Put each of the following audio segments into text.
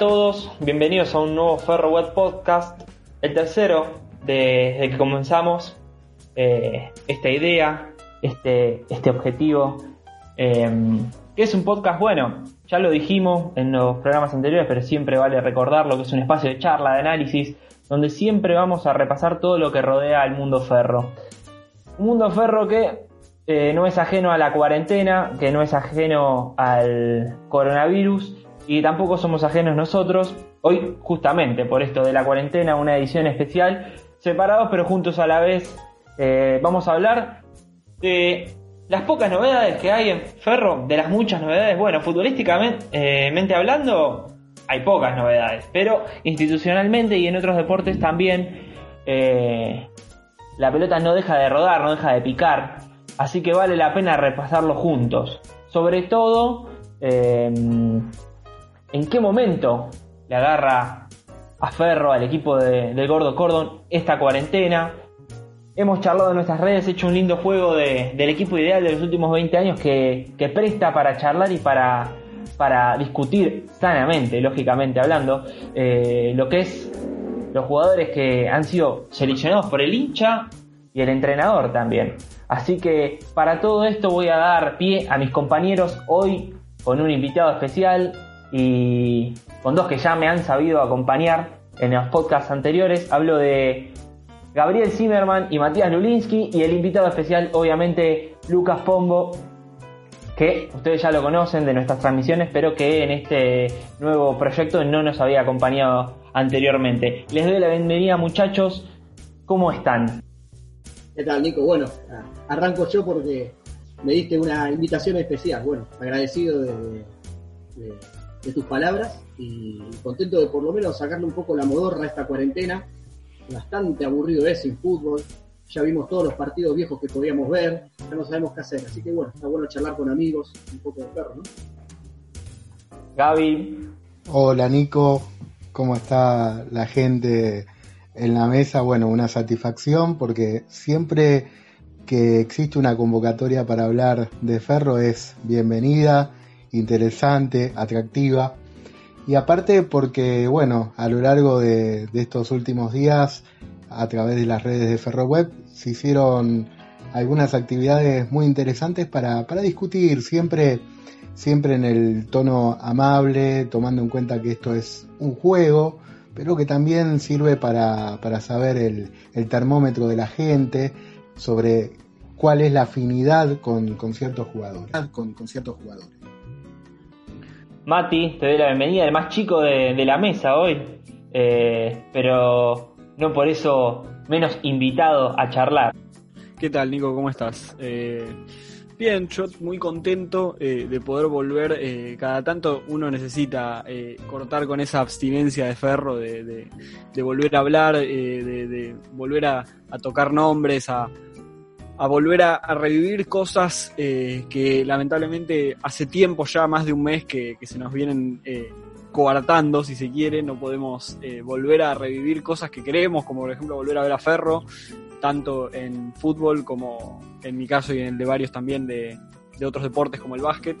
todos, bienvenidos a un nuevo Ferro Web Podcast, el tercero desde que comenzamos eh, esta idea, este, este objetivo, eh, que es un podcast bueno, ya lo dijimos en los programas anteriores, pero siempre vale recordarlo, que es un espacio de charla, de análisis, donde siempre vamos a repasar todo lo que rodea al mundo ferro. Un mundo ferro que eh, no es ajeno a la cuarentena, que no es ajeno al coronavirus y tampoco somos ajenos nosotros. Hoy, justamente por esto de la cuarentena, una edición especial, separados pero juntos a la vez, eh, vamos a hablar de las pocas novedades que hay en Ferro, de las muchas novedades. Bueno, futbolísticamente eh, hablando, hay pocas novedades, pero institucionalmente y en otros deportes también eh, la pelota no deja de rodar, no deja de picar, así que vale la pena repasarlo juntos. Sobre todo, en qué momento le agarra a Ferro, al equipo de- del Gordo Cordon, esta cuarentena. Hemos charlado en nuestras redes, hecho un lindo juego de- del equipo ideal de los últimos 20 años que, presta para charlar y para, para discutir sanamente, lógicamente hablando, eh, lo que es los jugadores que han sido seleccionados por el hincha y el entrenador también. Así que para todo esto voy a dar pie a mis compañeros hoy con un invitado especial y con dos que ya me han sabido acompañar en los podcasts anteriores. Hablo de Gabriel Zimmerman y Matías Lulinski y el invitado especial obviamente Lucas Pombo que ustedes ya lo conocen de nuestras transmisiones, pero que en este nuevo proyecto no nos había acompañado anteriormente. Les doy la bienvenida muchachos, ¿cómo están? ¿Qué tal, Nico? Bueno, arranco yo porque me diste una invitación especial. Bueno, agradecido de, de- de tus palabras y contento de por lo menos sacarle un poco la modorra a esta cuarentena. Bastante aburrido es sin fútbol. Ya vimos todos los partidos viejos que podíamos ver. Ya no sabemos qué hacer. Así que bueno, está bueno charlar con amigos, un poco de perro, ¿no? Gaby, Hola Nico, ¿cómo está la gente en la mesa? Bueno, una satisfacción porque siempre que existe una convocatoria para hablar de Ferro es bienvenida, interesante, atractiva. Y aparte porque, bueno, a lo largo de, estos últimos días, a través de las redes de FerroWeb, se hicieron algunas actividades muy interesantes para, para discutir, siempre siempre en el tono amable, tomando en cuenta que esto es un juego, pero que también sirve para, para saber el, el termómetro de la gente sobre cuál es la afinidad con, con ciertos jugadores. Con, con ciertos jugadores. Mati, te doy la bienvenida, el más chico de, la mesa hoy, eh, pero no por eso menos invitado a charlar. ¿Qué tal, Nico? ¿Cómo estás? Eh, bien, yo muy contento eh, de poder volver. cada tanto uno necesita cortar con esa abstinencia de ferro, de, volver a hablar, de, volver a tocar nombres, a, a volver a, revivir cosas eh, que lamentablemente hace tiempo ya, más de un mes, que, se nos vienen eh, coartando, si se quiere. No podemos eh, volver a revivir cosas que queremos, como por ejemplo volver a ver a Ferro tanto en fútbol como en mi caso y en el de varios también de, otros deportes como el básquet.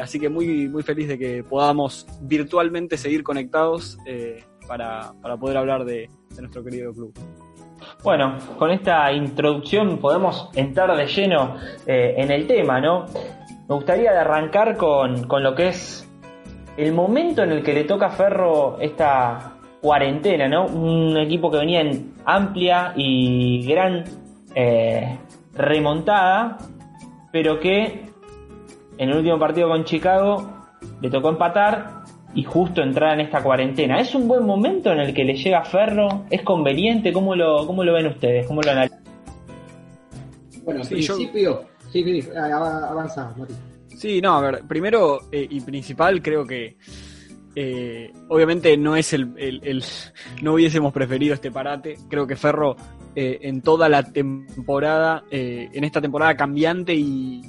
Así que muy, muy feliz de que podamos virtualmente seguir conectados para, para poder hablar de nuestro querido club. Bueno, con esta introducción podemos entrar de lleno eh, en el tema, ¿no? Me gustaría arrancar con, con lo que es el momento en el que le toca a Ferro esta cuarentena, ¿no? Un equipo que venía en amplia y gran eh, remontada, pero que en el último partido con Chicago le tocó empatar y justo entrar en esta cuarentena. ¿Es un buen momento en el que le llega a Ferro? ¿Es conveniente? ¿Cómo lo, cómo lo ven ustedes? ¿Cómo lo analizan? Bueno, en Sí, yo- principio, sí, sí, av- avanza, Mati. Sí, no, a ver, primero eh, y principal creo que eh, obviamente no es el, el- el- no hubiésemos preferido este parate. Creo que Ferro eh, en toda la temporada, eh, en esta temporada cambiante y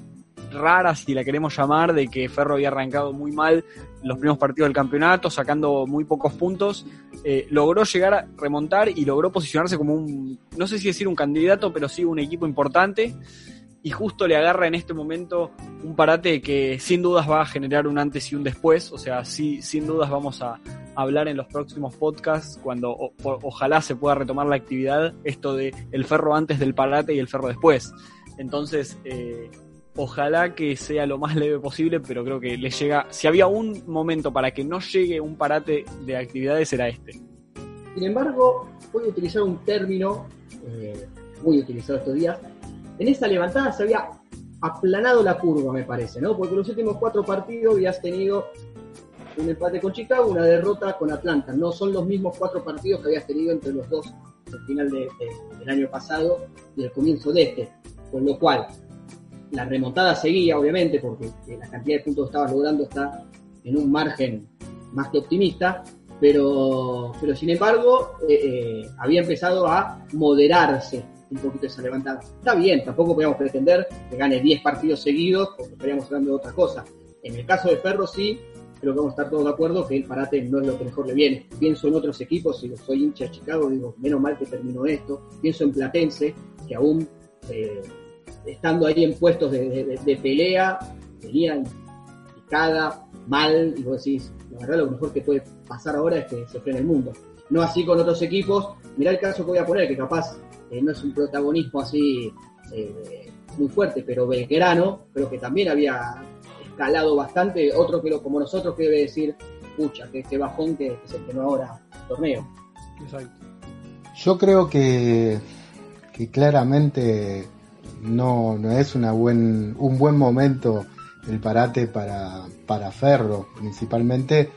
rara, si la queremos llamar, de que Ferro había arrancado muy mal los primeros partidos del campeonato, sacando muy pocos puntos, eh, logró llegar a remontar y logró posicionarse como un, no sé si decir un candidato, pero sí un equipo importante. Y justo le agarra en este momento un parate que sin dudas va a generar un antes y un después. O sea, sí, sin dudas vamos a hablar en los próximos podcasts cuando ojalá se pueda retomar la actividad, esto de el ferro antes del parate y el ferro después. Entonces, eh, ojalá que sea lo más leve posible, pero creo que le llega, si había un momento para que no llegue un parate de actividades, era este. Sin embargo, voy a utilizar un término eh, muy utilizado estos días. En esa levantada se había aplanado la curva, me parece, ¿no? Porque los últimos cuatro partidos habías tenido un empate con Chicago, una derrota con Atlanta. No son los mismos cuatro partidos que habías tenido entre los dos al final del año pasado y el comienzo de este. Con lo cual, la remontada seguía, obviamente, porque la cantidad de puntos que estabas logrando está en un margen más que optimista, pero, pero sin embargo eh, eh, había empezado a moderarse un poquito esa levantada. Está bien, tampoco podíamos pretender que gane 10 partidos seguidos, porque estaríamos hablando de otra cosa. En el caso de Ferro sí, creo que vamos a estar todos de acuerdo que el parate no es lo que mejor le viene. Pienso en otros equipos, si soy hincha de Chicago, digo, menos mal que terminó esto. Pienso en Platense, que aún eh, estando ahí en puestos de, pelea, venían picada, mal, y vos decís, la verdad lo mejor que puede pasar ahora es que se frene el mundo. No así con otros equipos. Mirá el caso que voy a poner, que capaz eh, no es un protagonismo así eh, muy fuerte, pero Belgrano creo que también había escalado bastante. Otro que lo, como nosotros que debe decir, pucha, que este bajón que, se estrenó ahora el torneo. Exacto. Yo creo que, que claramente no, no es una buen, un buen momento el parate para, para Ferro, principalmente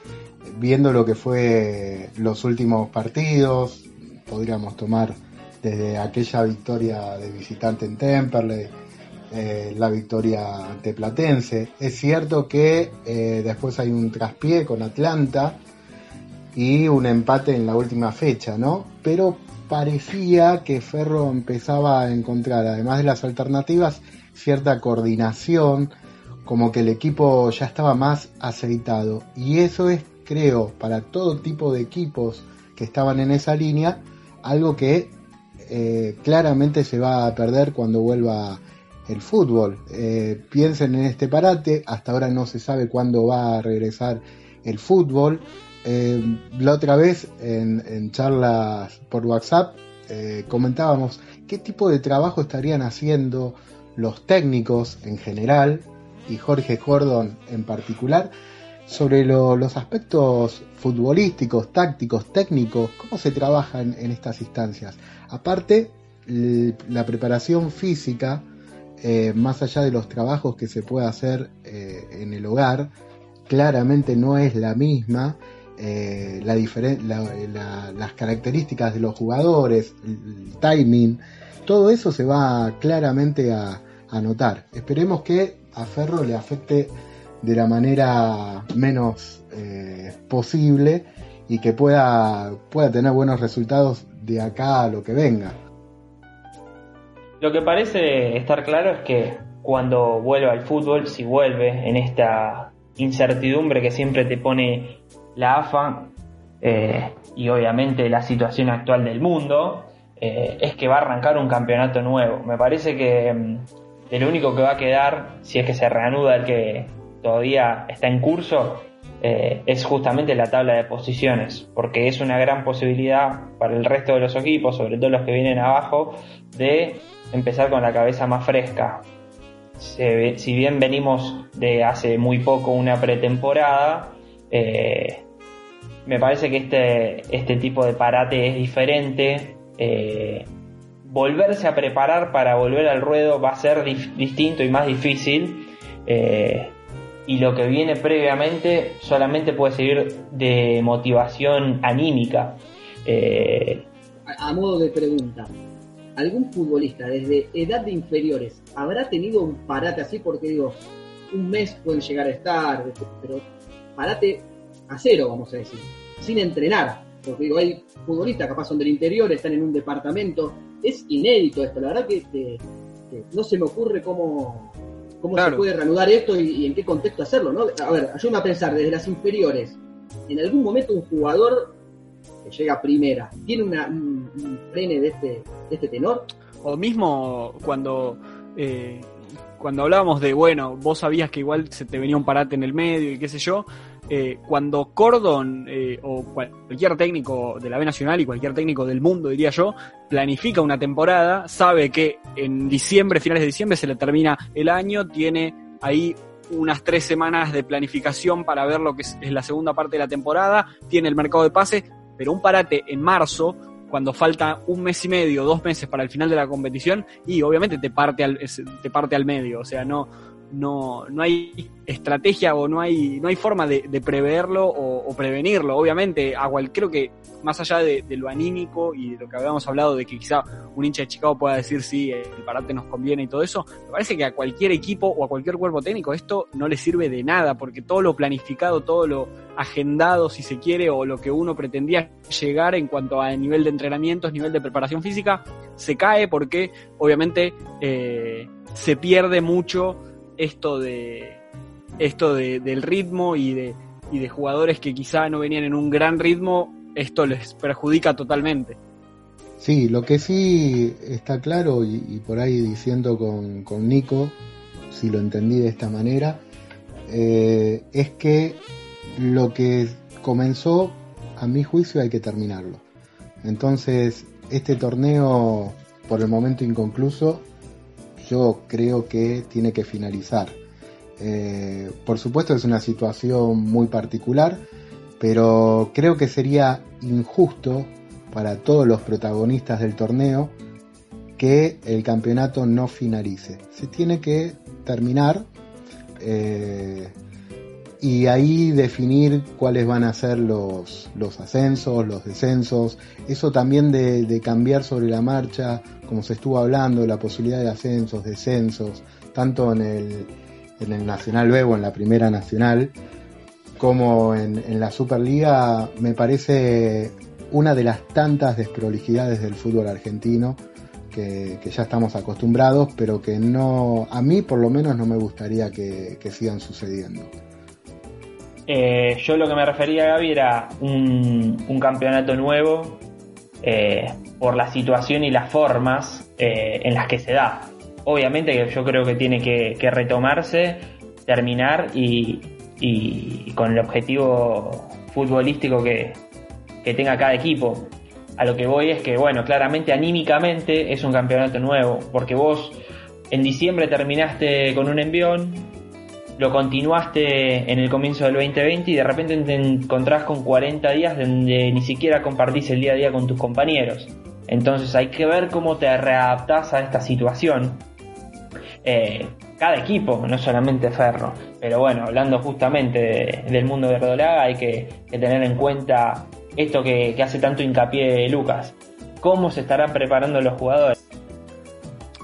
viendo lo que fue los últimos partidos, podríamos tomar desde aquella victoria de visitante en Temperley, eh, la victoria ante Platense. Es cierto que eh, después hay un traspié con Atlanta y un empate en la última fecha, ¿no? Pero parecía que Ferro empezaba a encontrar, además de las alternativas, cierta coordinación, como que el equipo ya estaba más aceitado. Y eso es, creo, para todo tipo de equipos que estaban en esa línea, algo que eh, claramente se va a perder cuando vuelva el fútbol. Eh, piensen en este parate, hasta ahora no se sabe cuándo va a regresar el fútbol. Eh, la otra vez en, charlas por WhatsApp eh, comentábamos qué tipo de trabajo estarían haciendo los técnicos en general y Jorge Gordon en particular sobre los aspectos futbolísticos, tácticos, técnicos, cómo se trabaja en, estas instancias. Aparte, la preparación física, eh, más allá de los trabajos que se puede hacer en el hogar, claramente no es la misma eh, la las características de los jugadores, el, timing, todo eso se va claramente a, notar. Esperemos que a Ferro le afecte de la manera menos eh, posible y que pueda, pueda tener buenos resultados de acá a lo que venga. Lo que parece estar claro es que cuando vuelva al fútbol, si vuelve en esta incertidumbre que siempre te pone la AFA eh, y obviamente la situación actual del mundo, eh, es que va a arrancar un campeonato nuevo. Me parece que mm, el único que va a quedar, si es que se reanuda el que todavía está en curso, eh, es justamente la tabla de posiciones, porque es una gran posibilidad para el resto de los equipos, sobre todo los que vienen abajo, de empezar con la cabeza más fresca. si bien venimos de hace muy poco una pretemporada, me parece que este, este tipo de parate es diferente. Eh, volverse a preparar para volver al ruedo va a ser distinto y más difícil. Eh, y lo que viene previamente solamente puede servir de motivación anímica. Eh, a, modo de pregunta, ¿algún futbolista desde edad de inferiores habrá tenido un parate así? Porque digo, un mes pueden llegar a estar, pero parate a cero, vamos a decir, sin entrenar. Porque digo, hay futbolistas capaz son del interior, están en un departamento. Es inédito esto, la verdad que, no se me ocurre cómo, cómo se puede reanudar esto y, en qué contexto hacerlo, ¿no? A ver, ayúdame a pensar, desde las inferiores, en algún momento un jugador que llega a primera, ¿tiene una, un, frene de este, de este tenor? O mismo cuando... Eh, cuando hablábamos de, bueno, vos sabías que igual se te venía un parate en el medio y qué sé yo, eh, cuando Cordon eh, o cualquier técnico de la B Nacional y cualquier técnico del mundo, diría yo, planifica una temporada, sabe que en diciembre, finales de diciembre, se le termina el año, tiene ahí unas tres semanas de planificación para ver lo que es, la segunda parte de la temporada, tiene el mercado de pases, pero un parate en marzo, cuando falta un mes y medio, dos meses para el final de la competición, y obviamente te parte al, te parte al medio, o sea, no, no, no hay estrategia o no hay, no hay forma de, preverlo o, prevenirlo. Obviamente, a creo que más allá de, lo anímico y de lo que habíamos hablado de que quizá un hincha de Chicago pueda decir si el parate nos conviene y todo eso, me parece que a cualquier equipo o a cualquier cuerpo técnico esto no le sirve de nada, porque todo lo planificado, todo lo agendado, si se quiere, o lo que uno pretendía llegar en cuanto a nivel de entrenamientos, nivel de preparación física, se cae porque obviamente eh, se pierde mucho esto de esto de, del ritmo y de, y de jugadores que quizá no venían en un gran ritmo, esto les perjudica totalmente. Sí, lo que sí está claro, y, por ahí diciendo con, con, Nico, si lo entendí de esta manera, eh, es que lo que comenzó, a mi juicio, hay que terminarlo. Entonces, este torneo, por el momento inconcluso, yo creo que tiene que finalizar. Eh, por supuesto es una situación muy particular, pero creo que sería injusto para todos los protagonistas del torneo que el campeonato no finalice. Se tiene que terminar eh, y ahí definir cuáles van a ser los, los ascensos, los descensos, eso también de, cambiar sobre la marcha, como se estuvo hablando, la posibilidad de ascensos, descensos, tanto en el, en el Nacional B o en la Primera Nacional, como en, en la Superliga, me parece una de las tantas desprolijidades del fútbol argentino que, ya estamos acostumbrados, pero que no, a mí por lo menos no me gustaría que sigan sucediendo. Eh, yo lo que me refería, Gaby, era un, campeonato nuevo eh, por la situación y las formas eh, en las que se da. Obviamente que yo creo que tiene que, retomarse, terminar y, con el objetivo futbolístico que, que tenga cada equipo. A lo que voy es que, bueno, claramente anímicamente es un campeonato nuevo, porque vos en diciembre terminaste con un envión, lo continuaste en el comienzo del 2020 y de repente te encontrás con 40 días donde ni siquiera compartís el día a día con tus compañeros. Entonces hay que ver cómo te readaptás a esta situación. Eh, cada equipo, no solamente Ferro. Pero bueno, hablando justamente del mundo de Rodolaga, hay que, tener en cuenta esto que, hace tanto hincapié Lucas. ¿Cómo se estarán preparando los jugadores?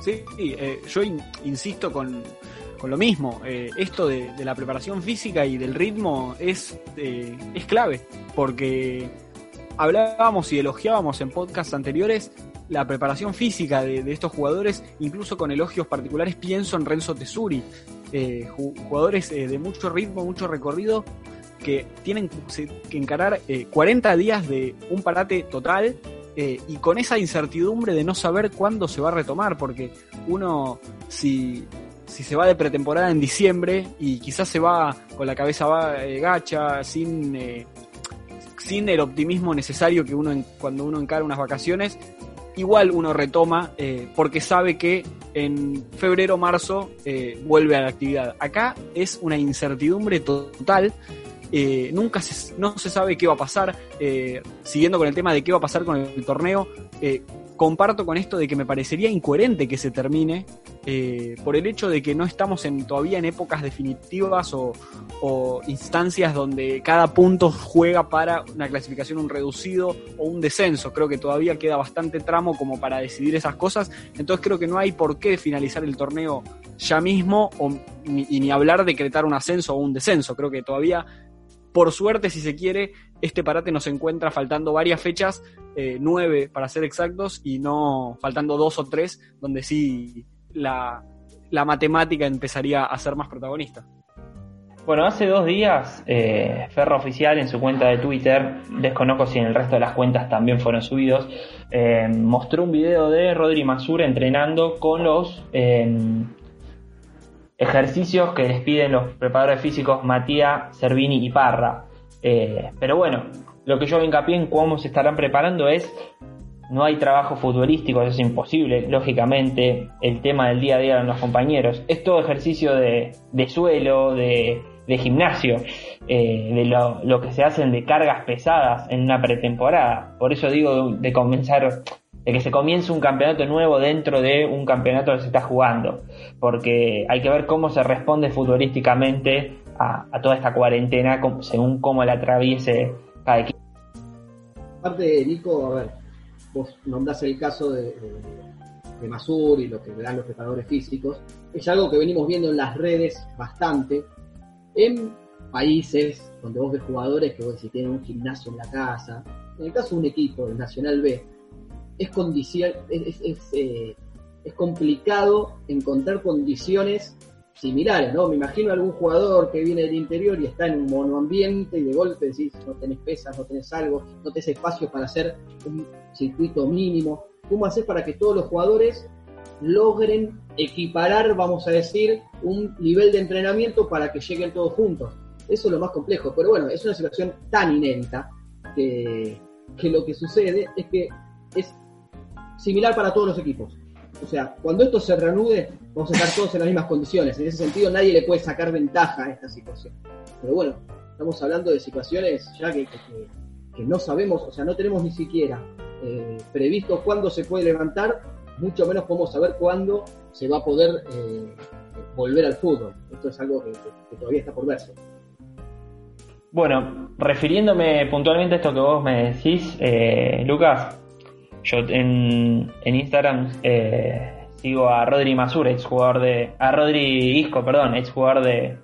Sí, eh, yo insisto con, con lo mismo, eh, esto de, la preparación física y del ritmo es, eh, es clave, porque hablábamos y elogiábamos en podcasts anteriores la preparación física de, estos jugadores, incluso con elogios particulares pienso en Renzo Tesuri, eh, jugadores de mucho ritmo, mucho recorrido, que tienen que encarar 40 días de un parate total y con esa incertidumbre de no saber cuándo se va a retomar, porque uno, si, si se va de pretemporada en diciembre y quizás se va con la cabeza eh, gacha, sin, eh, sin el optimismo necesario que uno cuando uno encara unas vacaciones, igual uno retoma eh, porque sabe que en febrero marzo vuelve a la actividad. Acá es una incertidumbre total. nunca se, no se sabe qué va a pasar, siguiendo con el tema de qué va a pasar con el torneo, comparto con esto de que me parecería incoherente que se termine eh, por el hecho de que no estamos todavía en épocas definitivas o, instancias donde cada punto juega para una clasificación, un reducido o un descenso. Creo que todavía queda bastante tramo como para decidir esas cosas. Entonces creo que no hay por qué finalizar el torneo ya mismo y ni hablar de decretar un ascenso o un descenso. Creo que todavía por suerte, si se quiere, este parate nos encuentra faltando varias fechas, eh, nueve para ser exactos, y no faltando dos o tres, donde sí la, la matemática empezaría a ser más protagonista. Bueno, hace dos días, eh, Ferro Oficial en su cuenta de Twitter, desconozco si en el resto de las cuentas también fueron subidos, eh, mostró un video de Rodri Masur entrenando con los ejercicios que les piden los preparadores físicos Matías, Cervini y Parra. pero bueno, lo que yo hincapié en cómo se estarán preparando es no hay trabajo futbolístico, eso es imposible, lógicamente, el tema del día a día de los compañeros. Es todo ejercicio de, suelo, de, gimnasio, eh, de lo, que se hacen de cargas pesadas en una pretemporada. Por eso digo de, comenzar, de que se comience un campeonato nuevo dentro de un campeonato que se está jugando, porque hay que ver cómo se responde futbolísticamente a, toda esta cuarentena según cómo la atraviese cada equipo. Aparte, Nico, a ver, vos nombrás el caso de, Masur y lo que dan los preparadores físicos, es algo que venimos viendo en las redes bastante, en países donde vos ves jugadores que vos si tienen un gimnasio en la casa, en el caso de un equipo, el Nacional B, es, es, eh, es complicado encontrar condiciones similares, ¿no? Me imagino algún jugador que viene del interior y está en un monoambiente y de golpe decís, no tenés pesas, no tenés algo, no tenés espacio para hacer un circuito mínimo. ¿Cómo haces para que todos los jugadores logren equiparar, vamos a decir, un nivel de entrenamiento para que lleguen todos juntos? Eso es lo más complejo, pero bueno, es una situación tan inédita que, que lo que sucede es que es similar para todos los equipos. O sea, cuando esto se reanude, vamos a estar todos en las mismas condiciones. En ese sentido, nadie le puede sacar ventaja a esta situación. Pero bueno, estamos hablando de situaciones ya que, no sabemos, o sea, no tenemos ni siquiera eh, previsto cuándo se puede levantar, mucho menos podemos saber cuándo se va a poder eh, volver al fútbol. Esto es algo que, todavía está por verse. Bueno, refiriéndome puntualmente a esto que vos me decís, eh, Lucas, yo en, Instagram eh, sigo a Rodri Masur, ex jugador de. a Rodri Isco, perdón, ex jugador de,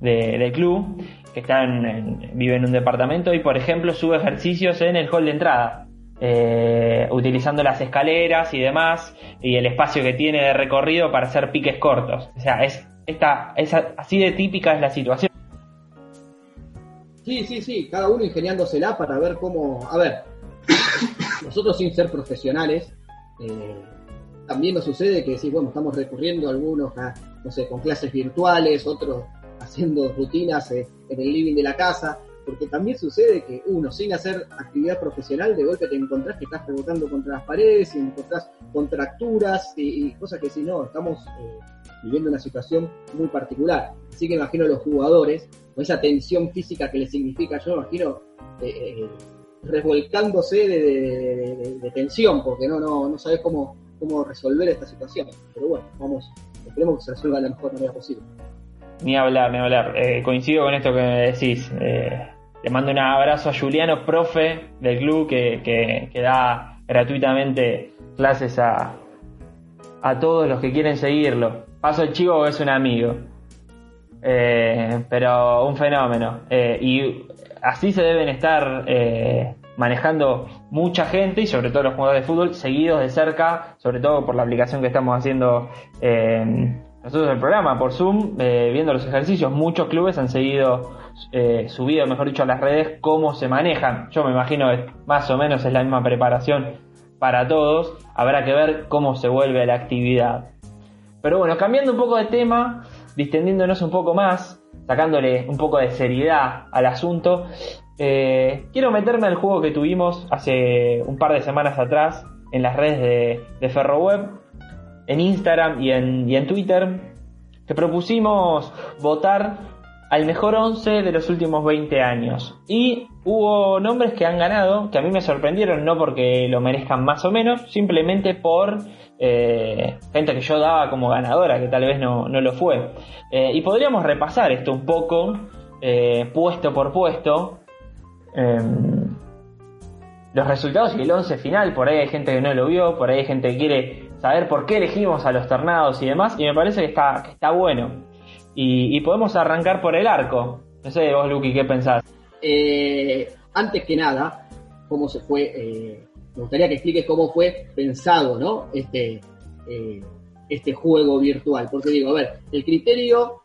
del club, que está en, vive en un departamento y, por ejemplo, sube ejercicios en el hall de entrada. Eh, utilizando las escaleras y demás, y el espacio que tiene de recorrido para hacer piques cortos. O sea, es, esta, es así de típica es la situación. Sí, sí, sí, cada uno ingeniándosela para ver cómo. A ver, nosotros sin ser profesionales, eh, también nos sucede que sí, bueno, estamos recurriendo algunos a, no sé, con clases virtuales, otros haciendo rutinas eh, en el living de la casa, porque también sucede que uno, sin hacer actividad profesional, de golpe te encontrás que estás rebotando contra las paredes y encontrás contracturas y, cosas que si no, estamos eh, viviendo una situación muy particular. Así que imagino a los jugadores, con esa tensión física que les significa, yo imagino revolcándose de, tensión, porque no, no, no sabes cómo, cómo resolver esta situación. Pero bueno, vamos, esperemos que se resuelva de la mejor manera posible. Ni hablar, ni hablar. Eh, coincido con esto que me decís. Eh, le mando un abrazo a Juliano, profe del club, que, que, da gratuitamente clases a, a todos los que quieren seguirlo. Paso el chivo es un amigo. Eh, pero un fenómeno. y así se deben estar eh, manejando mucha gente y sobre todo los jugadores de fútbol seguidos de cerca, sobre todo por la aplicación que estamos haciendo eh, nosotros el programa por Zoom, eh, viendo los ejercicios. Muchos clubes han seguido, subido, mejor dicho, a las redes cómo se manejan. Yo me imagino que más o menos es la misma preparación para todos. Habrá que ver cómo se vuelve la actividad. Pero bueno, cambiando un poco de tema, distendiéndonos un poco más, sacándole un poco de seriedad al asunto, eh, quiero meterme al juego que tuvimos hace un par de semanas atrás en las redes de, FerroWeb, en Instagram y en, y en Twitter, que propusimos votar al mejor 11 de los últimos 20 años. Y hubo nombres que han ganado, que a mí me sorprendieron, no porque lo merezcan más o menos, simplemente por eh, gente que yo daba como ganadora, que tal vez no, lo fue. Eh, y podríamos repasar esto un poco, eh, puesto por puesto. Em, los resultados y el 11 final, por ahí hay gente que no lo vio, por ahí hay gente que quiere saber por qué elegimos a los tornados y demás, y me parece que está, que está bueno. Y, podemos arrancar por el arco. No sé, vos, Luqui, ¿qué pensás? antes que nada, cómo se fue me gustaría que expliques cómo fue pensado, ¿no? Este, eh, este juego virtual. Porque digo, a ver, el criterio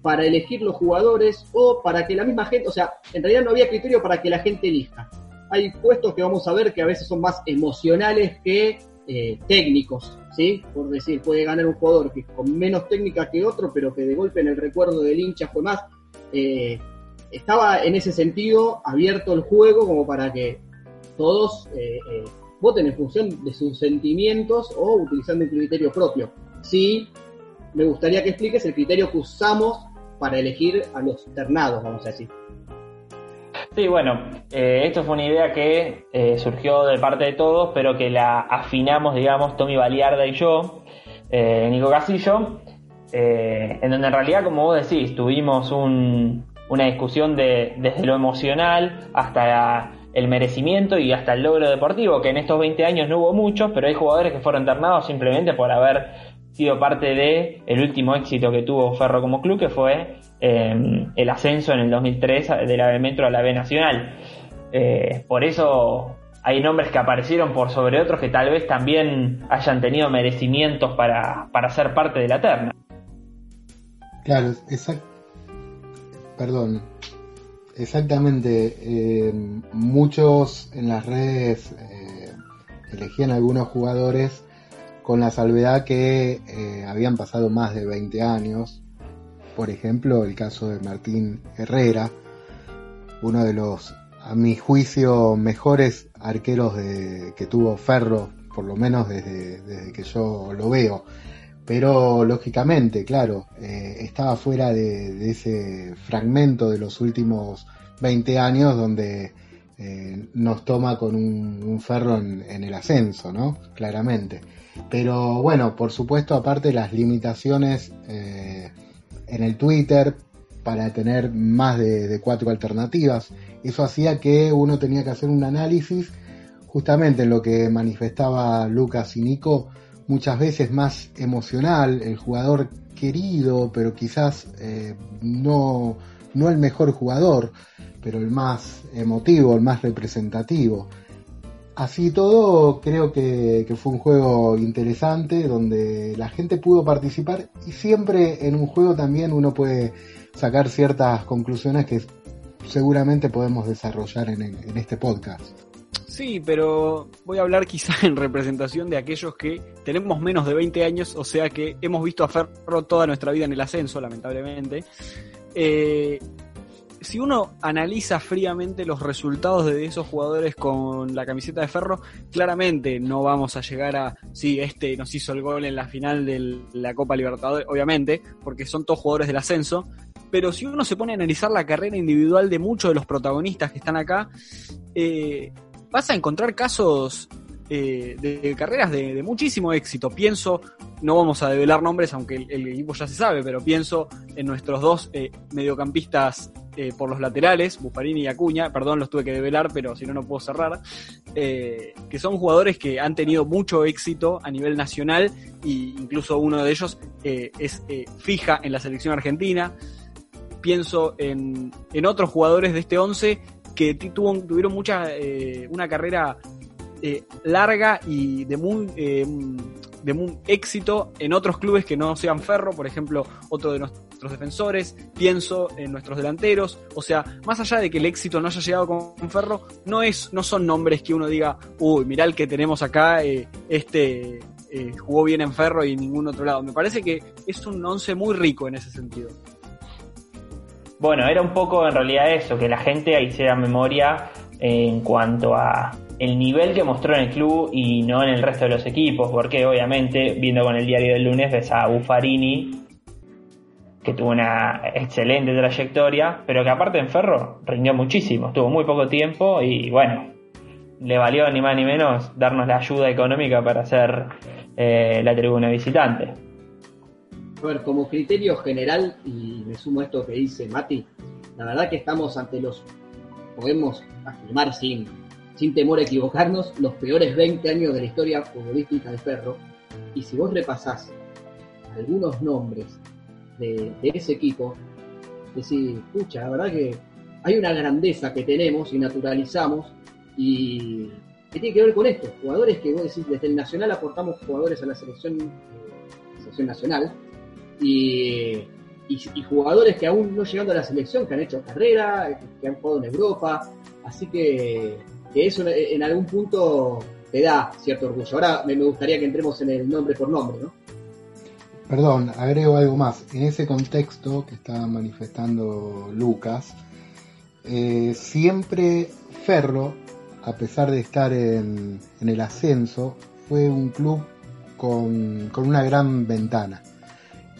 para elegir los jugadores o para que la misma gente, o sea, en realidad no había criterio para que la gente elija. Hay puestos que vamos a ver que a veces son más emocionales que eh, técnicos, ¿sí? Por decir, puede ganar un jugador que con menos técnica que otro, pero que de golpe en el recuerdo del hincha fue más. Eh, estaba en ese sentido abierto el juego como para que todos eh, voten en función de sus sentimientos o utilizando un criterio propio. Sí, me gustaría que expliques el criterio que usamos para elegir a los ternados, vamos a decir. Sí, bueno, eh, esto fue una idea que eh, surgió de parte de todos, pero que la afinamos, digamos, Tommy Baliarda y yo, eh, Nico Casillo, en donde en realidad, como vos decís, tuvimos una discusión de, desde lo emocional hasta el merecimiento y hasta el logro deportivo, que en estos 20 años no hubo muchos, pero hay jugadores que fueron ternados simplemente por haber sido parte de el último éxito que tuvo Ferro como club, que fue eh, el ascenso en el 2003 de la B Metro a la B Nacional. Eh, por eso hay nombres que aparecieron por sobre otros que tal vez también hayan tenido merecimientos para, para ser parte de la terna. Claro, exacto. Perdón. Exactamente. Eh, muchos en las redes elegían algunos jugadores con la salvedad que eh, habían pasado más de 20 años. Por ejemplo, el caso de Martín Herrera, uno de los, a mi juicio, mejores arqueros de, que tuvo Ferro, por lo menos desde, que yo lo veo. Pero lógicamente, claro, eh, estaba fuera de, ese fragmento de los últimos 20 años donde eh, nos toma con un, ferro en, el ascenso, ¿no? Claramente. Pero bueno, por supuesto, aparte las limitaciones eh, en el Twitter para tener más de, cuatro alternativas, eso hacía que uno tenía que hacer un análisis justamente en lo que manifestaba Lucas y Nico, muchas veces más emocional, el jugador querido, pero quizás eh, no, no el mejor jugador, pero el más emotivo, el más representativo. Así todo, creo que, fue un juego interesante donde la gente pudo participar y siempre en un juego también uno puede sacar ciertas conclusiones que seguramente podemos desarrollar en, este podcast. Sí, pero voy a hablar quizá en representación de aquellos que tenemos menos de 20 años, o sea que hemos visto a Ferro toda nuestra vida en el ascenso, lamentablemente. Eh, si uno analiza fríamente los resultados de esos jugadores con la camiseta de ferro, claramente no vamos a llegar a, sí, este nos hizo el gol en la final de la Copa Libertadores, obviamente, porque son todos jugadores del ascenso, pero si uno se pone a analizar la carrera individual de muchos de los protagonistas que están acá, eh, vas a encontrar casos eh, de carreras de, muchísimo éxito. Pienso, no vamos a develar nombres, aunque el, equipo ya se sabe, pero pienso en nuestros dos eh, mediocampistas eh, por los laterales, Buffarini y Acuña, perdón, los tuve que develar, pero si no, no puedo cerrar, que son jugadores que han tenido mucho éxito a nivel nacional e incluso uno de ellos es fija en la selección argentina. Pienso en, en otros jugadores de este 11 que tuvieron mucha, una carrera eh, larga y de muy, eh, de muy éxito en otros clubes que no sean Ferro, por ejemplo, otro de nuestros defensores, pienso en nuestros delanteros, o sea, más allá de que el éxito no haya llegado con Ferro, no es, no son nombres que uno diga, uy, mirá el que tenemos acá, eh, este jugó bien en Ferro y en ningún otro lado. Me parece que es un once muy rico en ese sentido. Bueno, era un poco en realidad eso, que la gente hiciera memoria en cuanto a el nivel que mostró en el club y no en el resto de los equipos, porque obviamente, viendo con el diario del lunes, ves a Buffarini, que tuvo una excelente trayectoria, pero que aparte en Ferro rindió muchísimo, estuvo muy poco tiempo y bueno, le valió ni más ni menos darnos la ayuda económica para hacer eh, la tribuna visitante. A ver, como criterio general, y me sumo a esto que dice Mati, la verdad que estamos ante los, podemos afirmar sin sin temor a equivocarnos, los peores 20 años de la historia futbolística de Ferro. Y si vos repasás algunos nombres de, ese equipo, decís, escucha, la verdad que hay una grandeza que tenemos y naturalizamos y que tiene que ver con esto. Jugadores que vos decís, desde el Nacional aportamos jugadores a la selección eh, selección nacional. Y, jugadores que aún no llegando a la selección, que han hecho carrera, que han jugado en Europa. Así que, que eso en algún punto te da cierto orgullo. Ahora me gustaría que entremos en el nombre por nombre, ¿no? Perdón, agrego algo más. En ese contexto que estaba manifestando Lucas, eh, siempre Ferro, a pesar de estar en, el ascenso, fue un club con, una gran ventana.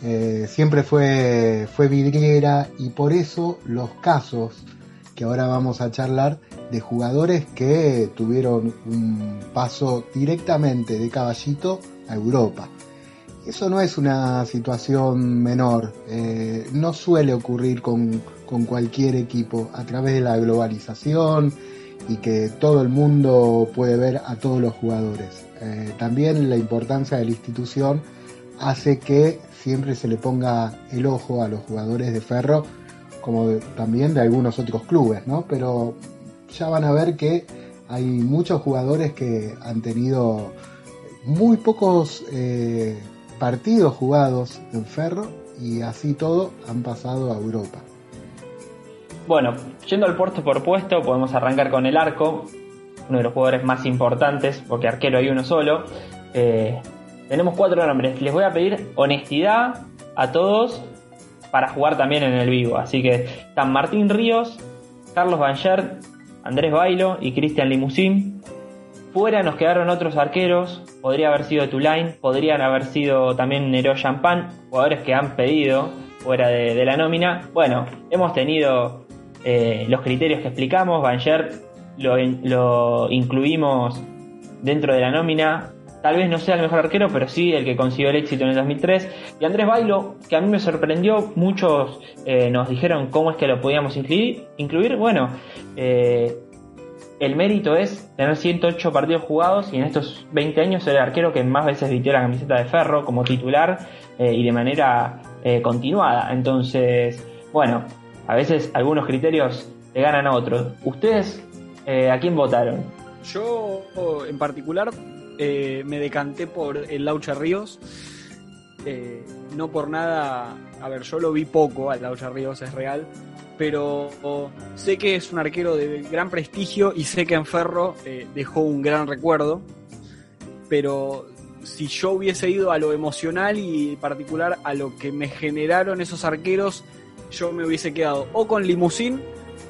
Eh, siempre fue, fue vidriera y por eso los casos que ahora vamos a charlar de jugadores que tuvieron un paso directamente de caballito a Europa eso no es una situación menor, eh, no suele ocurrir con, cualquier equipo a través de la globalización y que todo el mundo puede ver a todos los jugadores. Eh, también la importancia de la institución hace que siempre se le ponga el ojo a los jugadores de Ferro, como también de algunos otros clubes, ¿no? Pero ya van a ver que hay muchos jugadores que han tenido muy pocos eh, partidos jugados en Ferro y así todo han pasado a Europa. Bueno, yendo al puesto por puesto, podemos arrancar con el arco, uno de los jugadores más importantes, porque arquero hay uno solo. Eh, tenemos cuatro nombres. Les voy a pedir honestidad a todos para jugar también en el vivo. Así que están Martín Ríos, Carlos Banchert, Andrés Bailo y Cristian Limusín. Fuera nos quedaron otros arqueros, podría haber sido Tulain, podrían haber sido también Nero Champagne, jugadores que han pedido fuera de, la nómina. Bueno, hemos tenido eh, los criterios que explicamos, Banger lo, lo incluimos dentro de la nómina. Tal vez no sea el mejor arquero, pero sí el que consiguió el éxito en el 2003. Y Andrés Bailo, que a mí me sorprendió, muchos eh, nos dijeron cómo es que lo podíamos incluir. Bueno, eh, el mérito es tener 108 partidos jugados y en estos 20 años ser el arquero que más veces vistió la camiseta de ferro como titular eh, y de manera continuada. Entonces, bueno, a veces algunos criterios le ganan a otros. ¿Ustedes a quién votaron? Yo en particular me decanté por el Laucha Ríos. no por nada, a ver, yo lo vi poco al Laucha Ríos, es real pero sé que es un arquero de gran prestigio y sé que en Ferro eh, dejó un gran recuerdo, pero si yo hubiese ido a lo emocional y particular a lo que me generaron esos arqueros, yo me hubiese quedado o con Limousin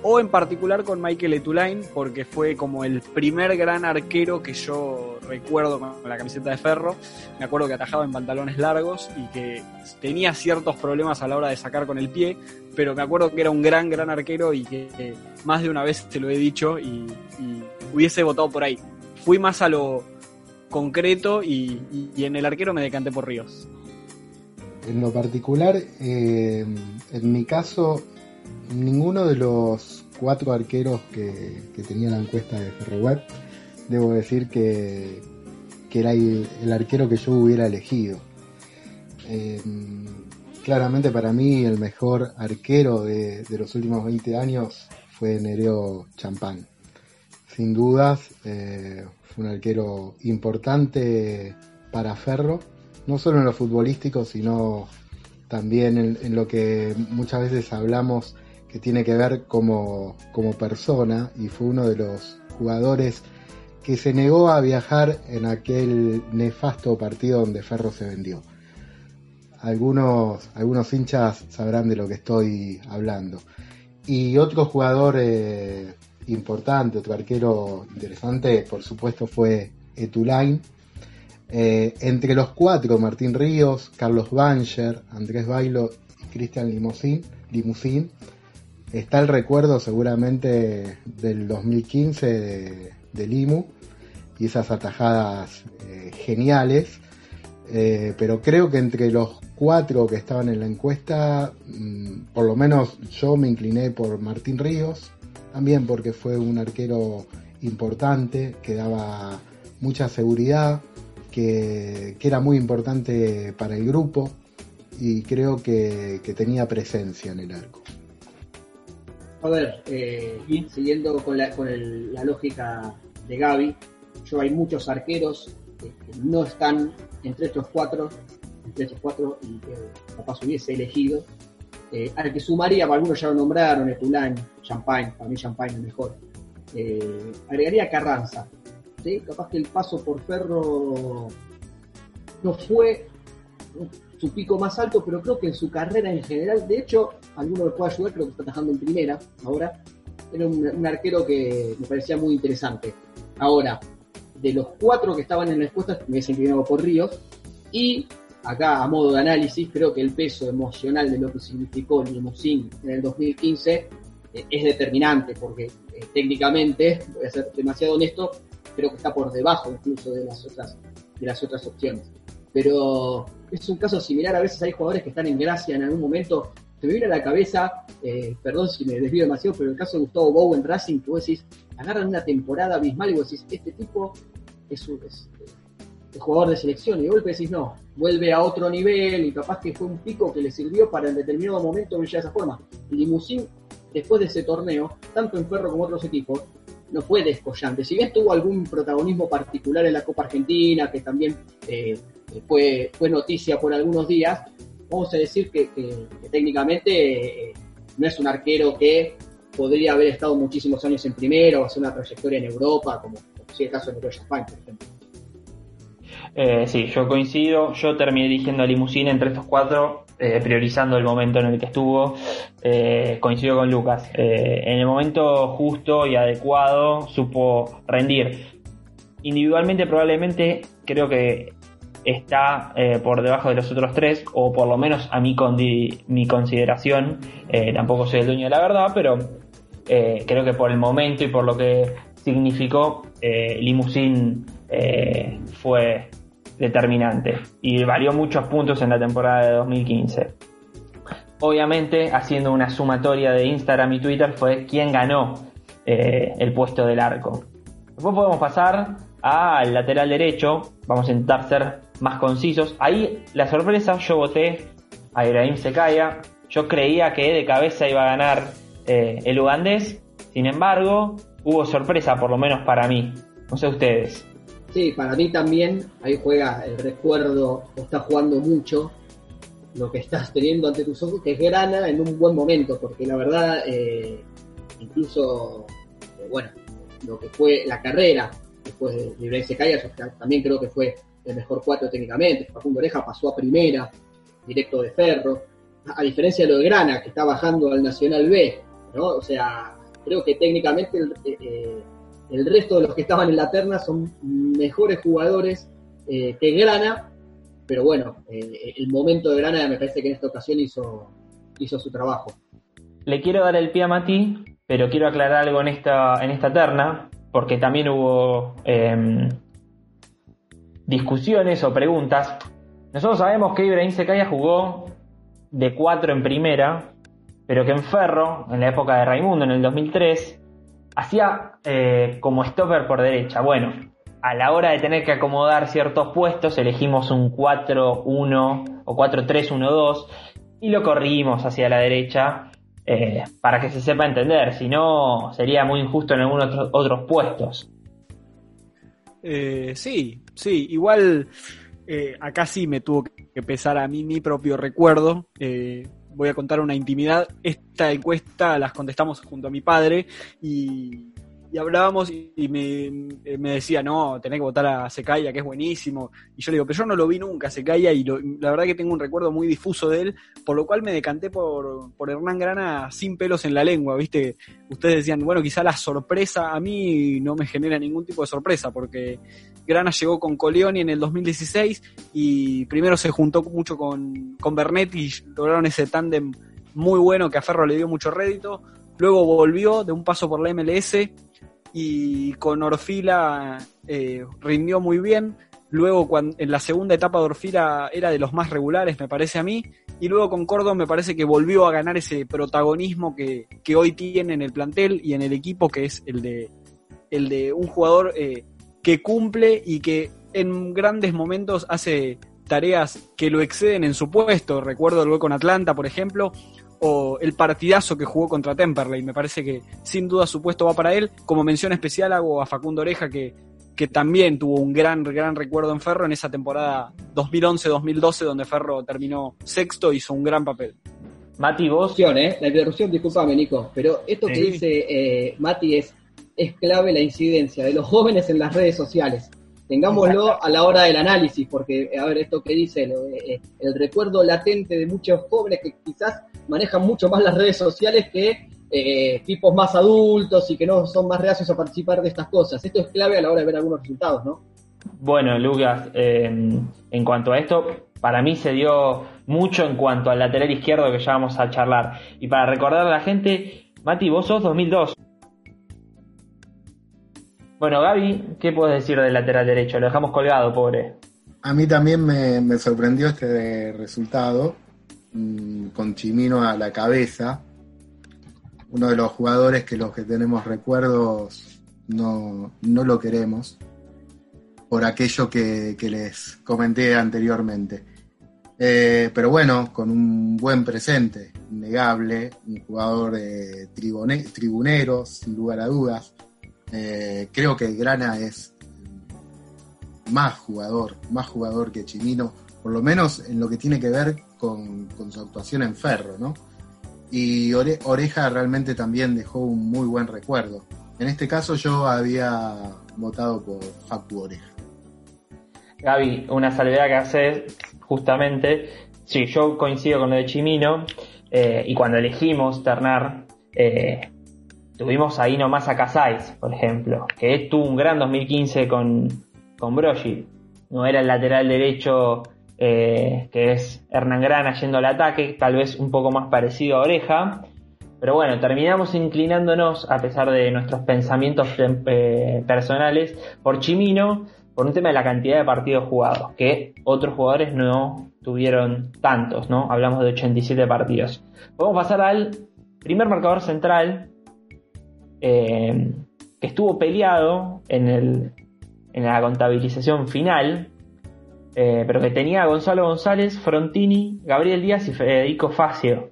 o en particular con Michael Etulain, porque fue como el primer gran arquero que yo recuerdo con la camiseta de ferro. Me acuerdo que atajaba en pantalones largos y que tenía ciertos problemas a la hora de sacar con el pie, pero me acuerdo que era un gran, gran arquero y que más de una vez te lo he dicho y, hubiese votado por ahí. Fui más a lo concreto y, en el arquero me decanté por Ríos. En lo particular, eh, en mi caso, ninguno de los cuatro arqueros que, tenía la encuesta de Ferroweb, debo decir que, era el, arquero que yo hubiera elegido. Eh, claramente para mí el mejor arquero de, los últimos 20 años fue Nereo Champán. Sin dudas, eh, fue un arquero importante para Ferro, no solo en lo futbolístico, sino también en lo que muchas veces hablamos que tiene que ver como, como persona y fue uno de los jugadores que se negó a viajar en aquel nefasto partido donde Ferro se vendió. Algunos, algunos hinchas sabrán de lo que estoy hablando. Y otro jugador eh, importante, otro arquero interesante, por supuesto, fue Etulain. Eh, entre los cuatro, Martín Ríos, Carlos Banger, Andrés Bailo y Cristian Limousin, Está el recuerdo seguramente del 2015 de, de Limu y esas atajadas eh, geniales, eh, pero creo que entre los cuatro que estaban en la encuesta, mm, por lo menos yo me incliné por Martín Ríos, también porque fue un arquero importante, que daba mucha seguridad, que, era muy importante para el grupo y creo que tenía presencia en el arco. A ver, eh, siguiendo con, la, con la lógica de Gaby, yo hay muchos arqueros que no están entre estos cuatro, entre esos cuatro y que capaz hubiese elegido. Eh, al que sumaría, algunos ya lo nombraron, Etulán, Champagne, para mí Champagne es mejor. Eh, agregaría Carranza. ¿sí? Capaz que el paso por Ferro no fue su pico más alto, pero creo que en su carrera en general, de hecho, alguno le puede ayudar, creo que está atajando en primera ahora. Era un, arquero que me parecía muy interesante. Ahora, de los cuatro que estaban en la encuesta, me inclinado por Ríos. Y acá, a modo de análisis, creo que el peso emocional de lo que significó Limousin en el 2015 eh, es determinante, porque eh, técnicamente, voy a ser demasiado honesto, creo que está por debajo incluso de las otras, de las otras opciones. Pero es un caso similar, a veces hay jugadores que están en gracia en algún momento. Se me viene a la cabeza, eh, perdón si me desvío demasiado, pero el caso de Gustavo Bow en Racing, que vos decís, agarran una temporada abismal y vos decís, este tipo es un es jugador de selección, y de golpe decís, no, vuelve a otro nivel y capaz que fue un pico que le sirvió para en determinado momento brillar de esa forma. Limusín, después de ese torneo, tanto en Ferro como otros equipos, no fue descollante. Si bien tuvo algún protagonismo particular en la Copa Argentina, que también eh, fue, fue noticia por algunos días, vamos a decir que, técnicamente eh, no es un arquero que podría haber estado muchísimos años en primera o hacer una trayectoria en Europa, como, como si el caso de Nicolás Champagne, por ejemplo. Eh, sí, yo coincido. Yo terminé eligiendo a Limusina entre estos cuatro, eh, priorizando el momento en el que estuvo. Eh, coincido con Lucas. En el momento justo y adecuado supo rendir. Individualmente, probablemente, creo que está eh, por debajo de los otros tres, o por lo menos a mi, mi consideración. tampoco soy el dueño de la verdad, pero creo que por el momento y por lo que significó, Limusin fue determinante y valió muchos puntos en la temporada de 2015. Obviamente, haciendo una sumatoria de Instagram y Twitter, fue quien ganó eh, el puesto del arco. Después podemos pasar al lateral derecho, vamos a intentar ser más concisos. Ahí la sorpresa, yo voté a Ibrahim Sekaya, yo creía que de cabeza iba a ganar eh, el ugandés, sin embargo, hubo sorpresa, por lo menos para mí. No sé ustedes. Sí, para mí también ahí juega el recuerdo, está jugando mucho lo que estás teniendo ante tus ojos, que es Grana en un buen momento, porque la verdad, eh, incluso, eh, bueno, lo que fue la carrera después de Libre Secaya, también creo que fue el mejor cuatro técnicamente. Facundo Oreja pasó a primera, directo de Ferro, a diferencia de lo de Grana, que está bajando al Nacional B, ¿no? O sea, creo que técnicamente el, eh, el resto de los que estaban en la terna son mejores jugadores eh, que Grana, pero bueno, eh, el momento de Grana me parece que en esta ocasión hizo, hizo su trabajo. Le quiero dar el pie a Mati, pero quiero aclarar algo en esta, en esta terna, porque también hubo eh, discusiones o preguntas. Nosotros sabemos que Ibrahim Secaya jugó de 4 en primera, pero que en Ferro, en la época de Raimundo, en el 2003, hacía eh, como stopper por derecha. Bueno, a la hora de tener que acomodar ciertos puestos, elegimos un 4-1 o 4-3-1-2 y lo corrimos hacia la derecha eh, para que se sepa entender. Si no, sería muy injusto en algunos otros, otros puestos. Eh, sí, sí, igual eh, acá sí me tuvo que pesar a mí mi propio recuerdo. Eh, voy a contar una intimidad. Esta encuesta las contestamos junto a mi padre y, y hablábamos y, me, me, decía, no, tenés que votar a Secaya, que es buenísimo. Y yo le digo, pero yo no lo vi nunca, Secaya, y lo, la verdad que tengo un recuerdo muy difuso de él, por lo cual me decanté por, por Hernán Grana sin pelos en la lengua, ¿viste? Ustedes decían, bueno, quizá la sorpresa a mí no me genera ningún tipo de sorpresa, porque Grana llegó con Coleoni en el 2016 y primero se juntó mucho con, con Bernet y lograron ese tándem muy bueno que a Ferro le dio mucho rédito. Luego volvió de un paso por la MLS y con Orfila eh, rindió muy bien. Luego cuando, en la segunda etapa de Orfila era de los más regulares, me parece a mí. Y luego con Córdoba me parece que volvió a ganar ese protagonismo que, que hoy tiene en el plantel y en el equipo, que es el de, el de un jugador eh, que cumple y que en grandes momentos hace tareas que lo exceden en su puesto. Recuerdo el gol con Atlanta, por ejemplo, o el partidazo que jugó contra Temperley. Me parece que sin duda su puesto va para él. Como mención especial hago a Facundo Oreja, que, que también tuvo un gran, gran recuerdo en Ferro en esa temporada 2011-2012, donde Ferro terminó sexto, hizo un gran papel. Mati, vos. ¿eh? La interrupción, discúlpame, Nico, pero esto que Sí. dice eh, Mati es, es clave la incidencia de los jóvenes en las redes sociales. Tengámoslo a la hora del análisis, porque, a ver, esto que dice, eh, el recuerdo latente de muchos jóvenes que quizás manejan mucho más las redes sociales que eh, tipos más adultos y que no son más reacios a participar de estas cosas. Esto es clave a la hora de ver algunos resultados, ¿no? Bueno, Lucas, eh, en cuanto a esto, para mí se dio mucho en cuanto al lateral izquierdo que ya vamos a charlar. Y para recordar a la gente, Mati, vos sos 2002. Bueno, Gaby, ¿qué puedes decir del lateral derecho? Lo dejamos colgado, pobre. A mí también me, sorprendió este resultado, mm, con Chimino a la cabeza, uno de los jugadores que los que tenemos recuerdos no, no lo queremos, por aquello que, que les comenté anteriormente. Eh, pero bueno, con un buen presente, innegable, un jugador eh, tribune- tribunero, sin lugar a dudas. Eh, creo que Grana es más jugador, más jugador que Chimino, por lo menos en lo que tiene que ver con, su actuación en Ferro, ¿no? Y Ore- Oreja realmente también dejó un muy buen recuerdo. En este caso yo había votado por Facu Oreja. Gaby, una salvedad que haces justamente. Sí, yo coincido con lo de Chimino. eh, y cuando elegimos ternar, eh, tuvimos ahí nomás a Casais, por ejemplo, que tuvo un gran 2015 con, con Brogi. No era el lateral derecho eh, que es Hernán Grana yendo al ataque, tal vez un poco más parecido a Oreja. Pero bueno, terminamos inclinándonos, a pesar de nuestros pensamientos eh, personales, por Chimino, por un tema de la cantidad de partidos jugados, que otros jugadores no tuvieron tantos, ¿no? Hablamos de 87 partidos. Podemos pasar al primer marcador central, eh, que estuvo peleado en, el, en la contabilización final, eh, pero que tenía a Gonzalo González, Frontini, Gabriel Díaz y Federico Facio.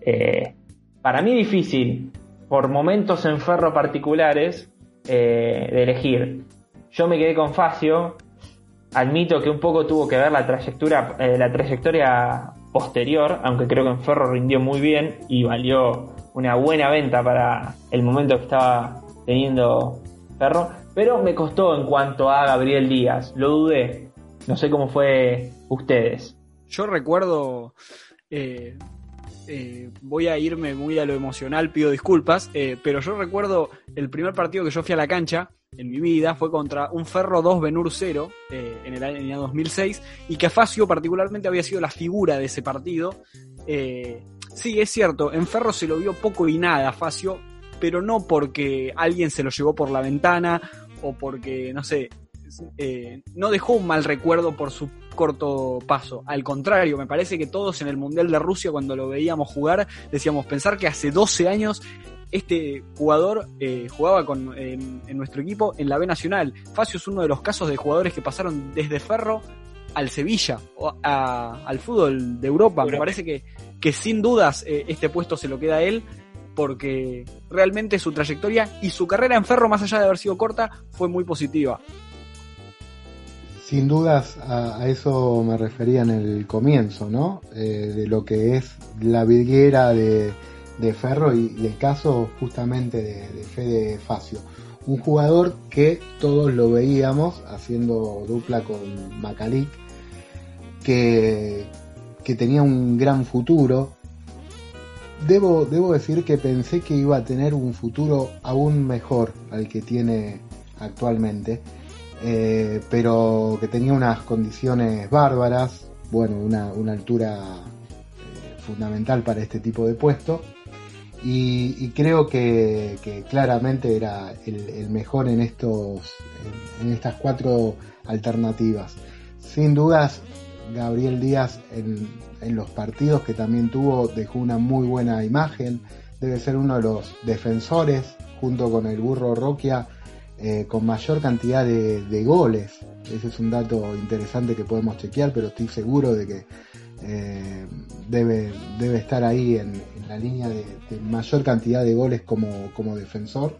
Eh, para mí difícil, por momentos en ferro particulares, de elegir. Yo me quedé con Facio. Admito que un poco tuvo que ver la trayectoria, la trayectoria posterior, aunque creo que en Ferro rindió muy bien y valió una buena venta para el momento que estaba teniendo Ferro. Pero me costó en cuanto a Gabriel Díaz, lo dudé. No sé cómo fue ustedes. Yo recuerdo, eh, eh, voy a irme muy a lo emocional, pido disculpas, eh, pero yo recuerdo el primer partido que yo fui a la cancha en mi vida fue contra un Ferro 2 Benur 0 eh, en el año 2006 y que Facio particularmente había sido la figura de ese partido. Sí, es cierto, en Ferro se lo vio poco y nada Facio, pero no porque alguien se lo llevó por la ventana o porque, no sé, eh, no dejó un mal recuerdo por su corto paso. Al contrario, me parece que todos en el Mundial de Rusia, cuando lo veíamos jugar, decíamos pensar que hace 12 años este jugador eh, jugaba con, en, en nuestro equipo en la B Nacional. Facio es uno de los casos de jugadores que pasaron desde Ferro al Sevilla, o a- al fútbol de Europa. Me Europa. parece que, que sin dudas eh, este puesto se lo queda a él porque realmente su trayectoria y su carrera en Ferro, más allá de haber sido corta, fue muy positiva. Sin dudas a, eso me refería en el comienzo, ¿no? Eh, de lo que es la vidriera de, de Ferro y, y el caso justamente de, de Fede Facio. Un jugador que todos lo veíamos haciendo dupla con Macalic, que, que tenía un gran futuro. Debo, decir que pensé que iba a tener un futuro aún mejor al que tiene actualmente eh, pero que tenía unas condiciones bárbaras, bueno, una, altura eh, fundamental para este tipo de puesto, y, creo que, claramente era el, mejor en estos, en estas cuatro alternativas. Sin dudas, Gabriel Díaz en, en los partidos que también tuvo dejó una muy buena imagen, debe ser uno de los defensores junto con el burro Roquia eh, con mayor cantidad de, de goles. Ese es un dato interesante que podemos chequear, pero estoy seguro de que eh, debe, debe estar ahí en, la línea de, de mayor cantidad de goles como, como defensor.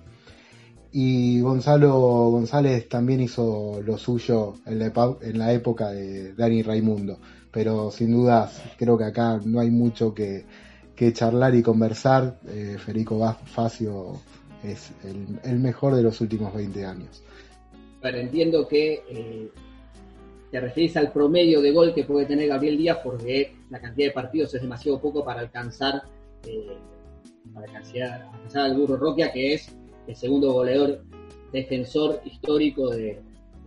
Y Gonzalo González también hizo lo suyo en la, época de Dani Raimundo. Pero sin dudas, creo que acá no hay mucho que, charlar y conversar. Eh, Federico Facio es el, el mejor de los últimos 20 años. Pero entiendo que eh, te referís al promedio de gol que puede tener Gabriel Díaz porque la cantidad de partidos es demasiado poco para alcanzar eh, para alcanzar, alcanzar al Burro Roquia, que es el segundo goleador defensor histórico de-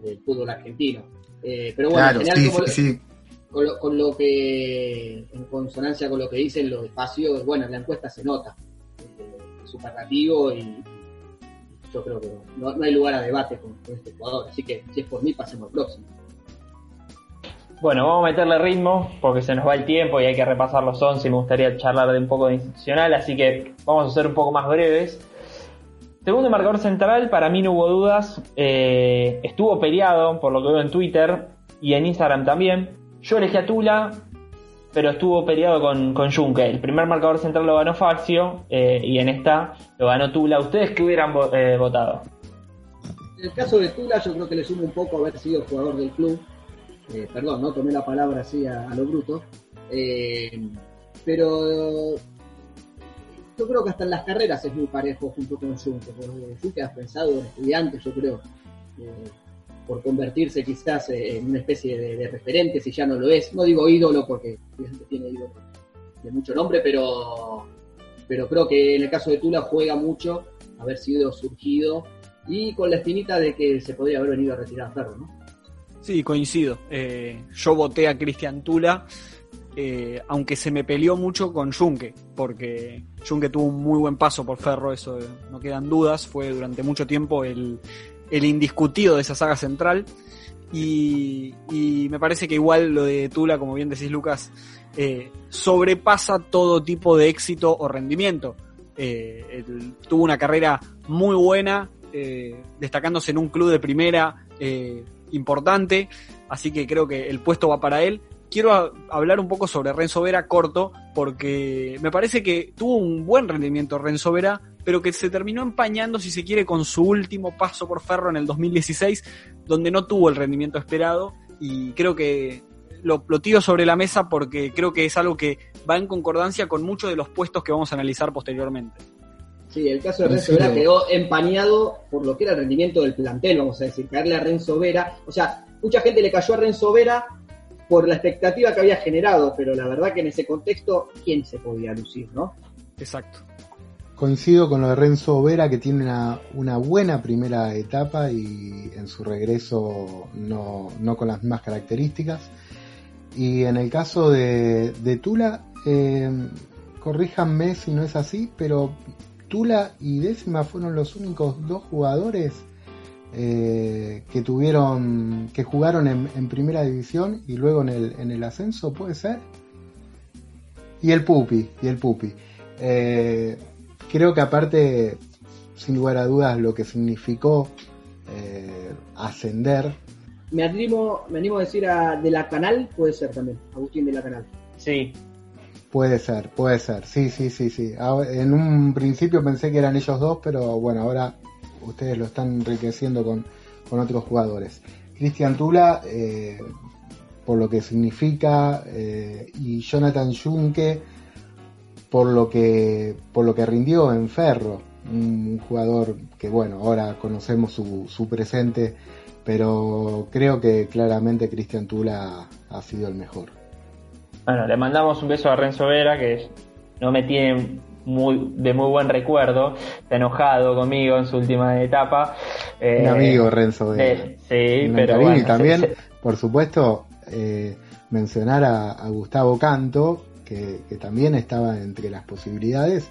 del fútbol argentino. Eh, pero bueno, claro, en general, sí, como- sí, sí. con lo, con lo que, en consonancia con lo que dicen los espacios, bueno, en la encuesta se nota, eh, superlativo y yo creo que no, no hay lugar a debate con, con este jugador, así que si es por mí, pasemos al próximo. Bueno, vamos a meterle ritmo porque se nos va el tiempo y hay que repasar los 11 y me gustaría charlar de un poco de institucional, así que vamos a ser un poco más breves. Segundo marcador central, para mí no hubo dudas, eh, estuvo peleado por lo que veo en Twitter y en Instagram también. Yo elegí a Tula, pero estuvo peleado con, con Junque. El primer marcador central lo ganó Faxio eh, y en esta lo ganó Tula. ¿Ustedes qué hubieran eh, votado? En el caso de Tula, yo creo que le suma un poco haber sido jugador del club. Eh, perdón, no tomé la palabra así a, a lo bruto. Pero yo creo que hasta en las carreras es muy parejo junto con porque Junque ha pensado en estudiantes, yo creo, eh, por convertirse quizás eh, en una especie de, referente, si ya no lo es. No digo ídolo porque tiene ídolo de mucho nombre, pero, pero creo que en el caso de Tula juega mucho haber sido surgido y con la espinita de que se podría haber venido a retirar Ferro, ¿no? Sí, coincido. Eh, yo voté a Cristian Tula, eh, aunque se me peleó mucho con Junque, porque Junque tuvo un muy buen paso por Ferro, eso eh, no quedan dudas. Fue durante mucho tiempo el, indiscutido de esa saga central. Y, me parece que igual lo de Tula, como bien decís Lucas, eh, sobrepasa todo tipo de éxito o rendimiento. Tuvo una carrera muy buena, destacándose en un club de primera importante, así que creo que el puesto va para él. Quiero a- hablar un poco sobre Renzo Vera corto, porque me parece que tuvo un buen rendimiento Renzo Vera, pero que se terminó empañando, si se quiere, con su último paso por Ferro en el 2016, donde no tuvo el rendimiento esperado, y creo que lo, lo tiro sobre la mesa porque creo que es algo que va en concordancia con muchos de los puestos que vamos a analizar posteriormente. Sí, el caso de Renzo. Vera quedó empañado por lo que era el rendimiento del plantel, vamos a decir, caerle a Renzo Vera. O sea, mucha gente le cayó a Renzo Vera por la expectativa que había generado, pero la verdad que en ese contexto, ¿quién se podía lucir, no? Exacto. Coincido con lo de Renzo Vera, que tiene una, una buena primera etapa y en su regreso no, no con las mismas características. Y en el caso de, de Tula, eh, corríjanme si no es así, pero Tula y Décima fueron los únicos dos jugadores eh, que tuvieron, que jugaron en, en primera división y luego en el, en el ascenso, ¿puede ser? Y el Pupi, y el Pupi. Eh, creo que aparte, sin lugar a dudas, lo que significó eh, ascender, Me animo, me animo a decir a De la Canal, puede ser también, Agustín De la Canal. Sí, puede ser, puede ser, sí, sí, sí, sí. Ah, En un principio pensé que eran ellos dos, pero bueno, ahora ustedes lo están enriqueciendo con, con otros jugadores. Cristian Tula, eh, por lo que significa, eh, y Jonathan Junque, por lo que, por lo que rindió en Ferro, un jugador que bueno, ahora conocemos su, su presente, pero creo que claramente Cristian Tula ha sido el mejor. Bueno, le mandamos un beso a Renzo Vera, que no me tiene muy, de muy buen recuerdo. Está enojado conmigo en su última etapa. Eh, Un amigo Renzo eh, sí, pero bueno, y también, se- por supuesto, eh, mencionar a, a Gustavo Canto, que, que también estaba entre las posibilidades,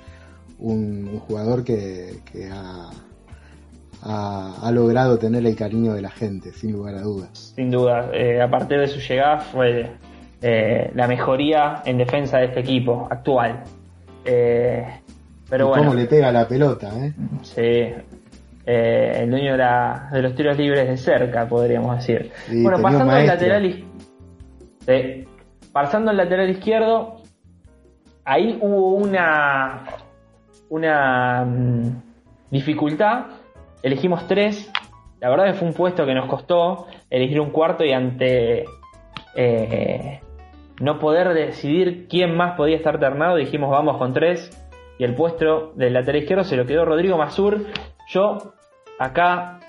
un, un jugador que, que ha, ha- ha logrado tener el cariño de la gente, sin lugar a dudas. sin duda. Eh, a partir de su llegada fue eh, la mejoría en defensa de este equipo actual. Eh, pero y bueno, cómo le pega la pelota, ¿eh? sí. Eh, el dueño de, la- de los tiros libres de cerca, podríamos decir. Sí, bueno, pasando al lateral sí. pasando al lateral izquierdo, ahí hubo una una mm, dificultad elegimos tres. La verdad que fue un puesto que nos costó elegir un cuarto y ante eh, no poder decidir quién más podía estar ternado, dijimos vamos con tres. Y el puesto del lateral izquierdo se lo quedó Rodrigo Masur. Yo acá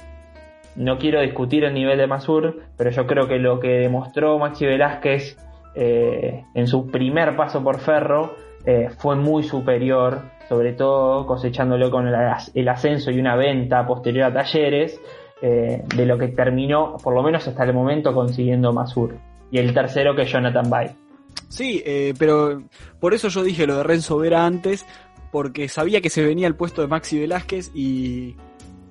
no quiero discutir el nivel de Masur, pero yo creo que lo que demostró Maxi Velázquez eh, en su primer paso por Ferro eh, fue muy superior, sobre todo cosechándolo con el, ascenso y una venta posterior a Talleres, eh, de lo que terminó, por lo menos hasta el momento, consiguiendo Masur. Y el tercero que Jonathan Bay. Sí, pero por eso yo dije lo de Renzo Vera antes, porque sabía que se venía el puesto de Maxi Velázquez y,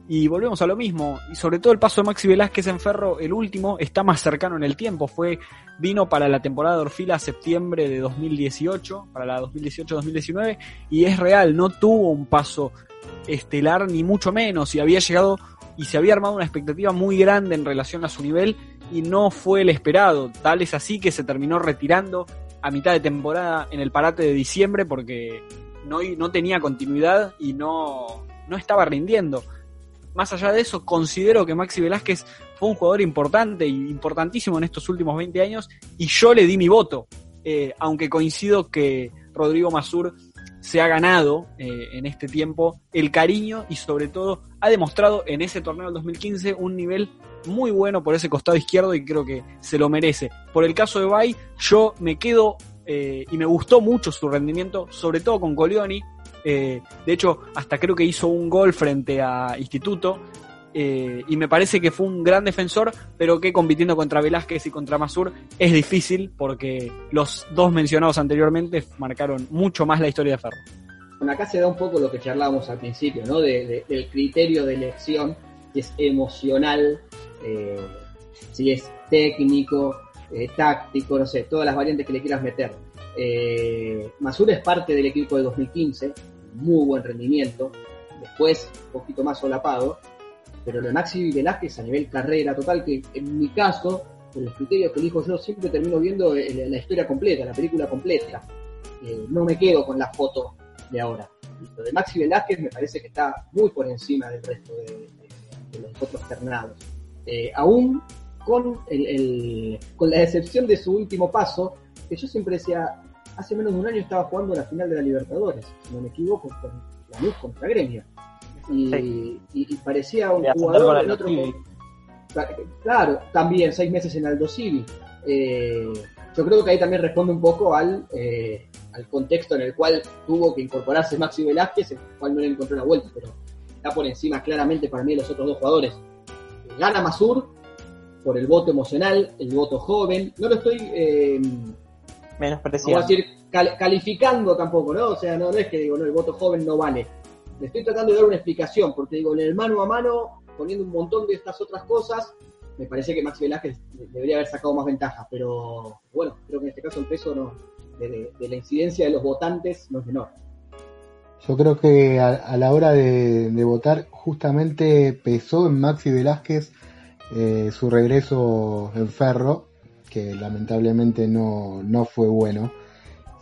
y volvemos a lo mismo. Y sobre todo el paso de Maxi Velázquez en Ferro, el último, está más cercano en el tiempo. Fue, vino para la temporada de Orfila septiembre de 2018, para la 2018-2019, y es real, no tuvo un paso estelar ni mucho menos, y había llegado y se había armado una expectativa muy grande en relación a su nivel y no fue el esperado. Tal es así que se terminó retirando a mitad de temporada en el parate de diciembre porque no, no tenía continuidad y no, no estaba rindiendo. Más allá de eso, considero que Maxi Velázquez fue un jugador importante y importantísimo en estos últimos 20 años y yo le di mi voto, eh, aunque coincido que Rodrigo Masur se ha ganado eh, en este tiempo el cariño y sobre todo ha demostrado en ese torneo del 2015 un nivel muy bueno por ese costado izquierdo y creo que se lo merece. Por el caso de Bay, yo me quedo eh, y me gustó mucho su rendimiento, sobre todo con Colioni. Eh, de hecho, hasta creo que hizo un gol frente a Instituto. Eh, y me parece que fue un gran defensor, pero que compitiendo contra Velázquez y contra Masur es difícil porque los dos mencionados anteriormente marcaron mucho más la historia de Ferro. Bueno, acá se da un poco lo que charlábamos al principio, ¿no? del criterio de elección, que es emocional, si es técnico, eh, táctico, no sé, todas las variantes que le quieras meter. Eh, Masur es parte del equipo de 2015, muy buen rendimiento, después un poquito más solapado, pero lo de Maxi Velázquez a nivel carrera total, que en mi caso, con los criterios que elijo yo, siempre termino viendo la historia completa, la película completa. Eh, no me quedo con la foto de ahora. Lo de Maxi Velázquez me parece que está muy por encima del resto de, los otros ternados. Aún con, el, con la excepción de su último paso, que yo siempre decía, hace menos de un año estaba jugando la final de la Libertadores, si no me equivoco, con la luz contra Gremio. Y, parecía un jugador en otro Claro, también seis meses en Aldo Civi. Eh, yo creo que ahí también responde un poco al, eh, al contexto en el cual tuvo que incorporarse Maxi Velázquez, el cual no le encontró la vuelta, pero está por encima claramente para mí de los otros dos jugadores. Gana Masur, por el voto emocional, el voto joven. No lo estoy eh, menospreciando. decir calificando tampoco, ¿no? O sea, no, es que digo, no, el voto joven no vale. Le estoy tratando de dar una explicación, porque digo, en el mano a mano, poniendo un montón de estas otras cosas, me parece que Maxi Velázquez debería haber sacado más ventajas, pero bueno, creo que en este caso el peso no, de, la incidencia de los votantes no es menor. Yo creo que a, la hora de, votar justamente pesó en Maxi Velázquez eh, su regreso en Ferro, que lamentablemente no, no fue bueno,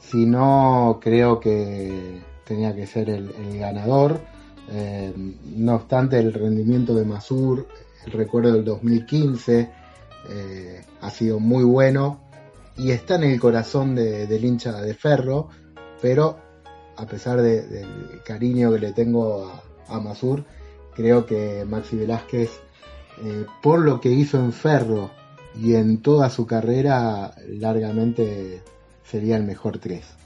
sino creo que tenía que ser el, ganador. Eh, no obstante, el rendimiento de Masur, el recuerdo del 2015, eh, ha sido muy bueno y está en el corazón del hincha de Ferro, pero a pesar del cariño que le tengo a, Masur, creo que Maxi Velázquez eh, por lo que hizo en Ferro y en toda su carrera, largamente sería el mejor 3.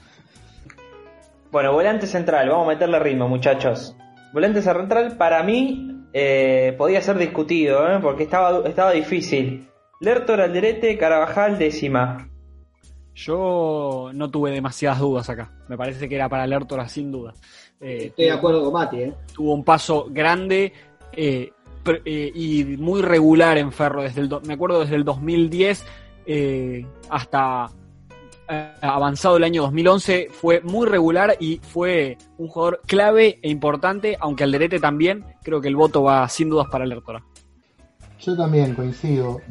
Bueno, volante central, vamos a meterle ritmo, muchachos. Volante central, para mí, eh, podía ser discutido, ¿eh? porque estaba, estaba difícil. Lertor Alderete, Carabajal, décima. Yo no tuve demasiadas dudas acá. Me parece que era para Lertora sin duda. Estoy de acuerdo con Mati. ¿eh? Tuvo un paso grande. Eh, eh, y muy regular en Ferro. Desde el me acuerdo desde el 2010 eh, hasta eh, avanzado el año 2011 fue muy regular y fue un jugador clave e importante, aunque Alderete también. Creo que el voto va sin dudas para Lertora. Yo también coincido.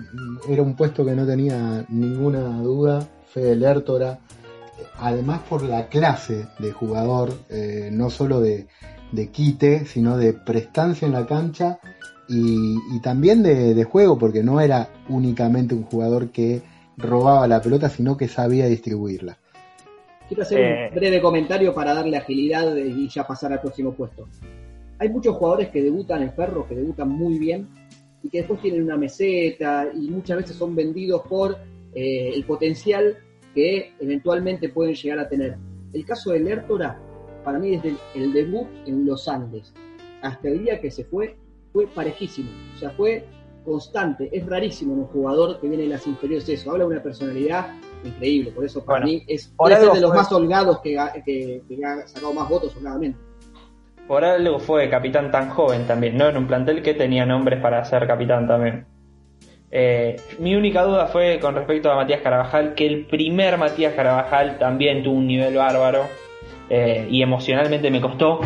Era un puesto que no tenía ninguna duda. Fede Lertora. Además por la clase de jugador, no solo de, de quite, sino de prestancia en la cancha y, y también de, de, juego, porque no era únicamente un jugador que robaba la pelota, sino que sabía distribuirla. Quiero hacer eh... un breve comentario para darle agilidad y ya pasar al próximo puesto. Hay muchos jugadores que debutan en Ferro, que debutan muy bien y que después tienen una meseta y muchas veces son vendidos por eh, el potencial que eventualmente pueden llegar a tener. El caso de Lertora, para mí desde el, el debut en los Andes hasta el día que se fue, fue parejísimo. O sea, fue constante. Es rarísimo en un jugador que viene de las inferiores eso. Habla de una personalidad increíble. Por eso para bueno, mí es ser de los fue... más holgados que, que, que, ha sacado más votos holgadamente. Por algo fue capitán tan joven también, ¿no? En un plantel que tenía nombres para ser capitán también. Eh, mi única duda fue con respecto a Matías Carabajal, que el primer Matías Carabajal también tuvo un nivel bárbaro eh, y emocionalmente me costó.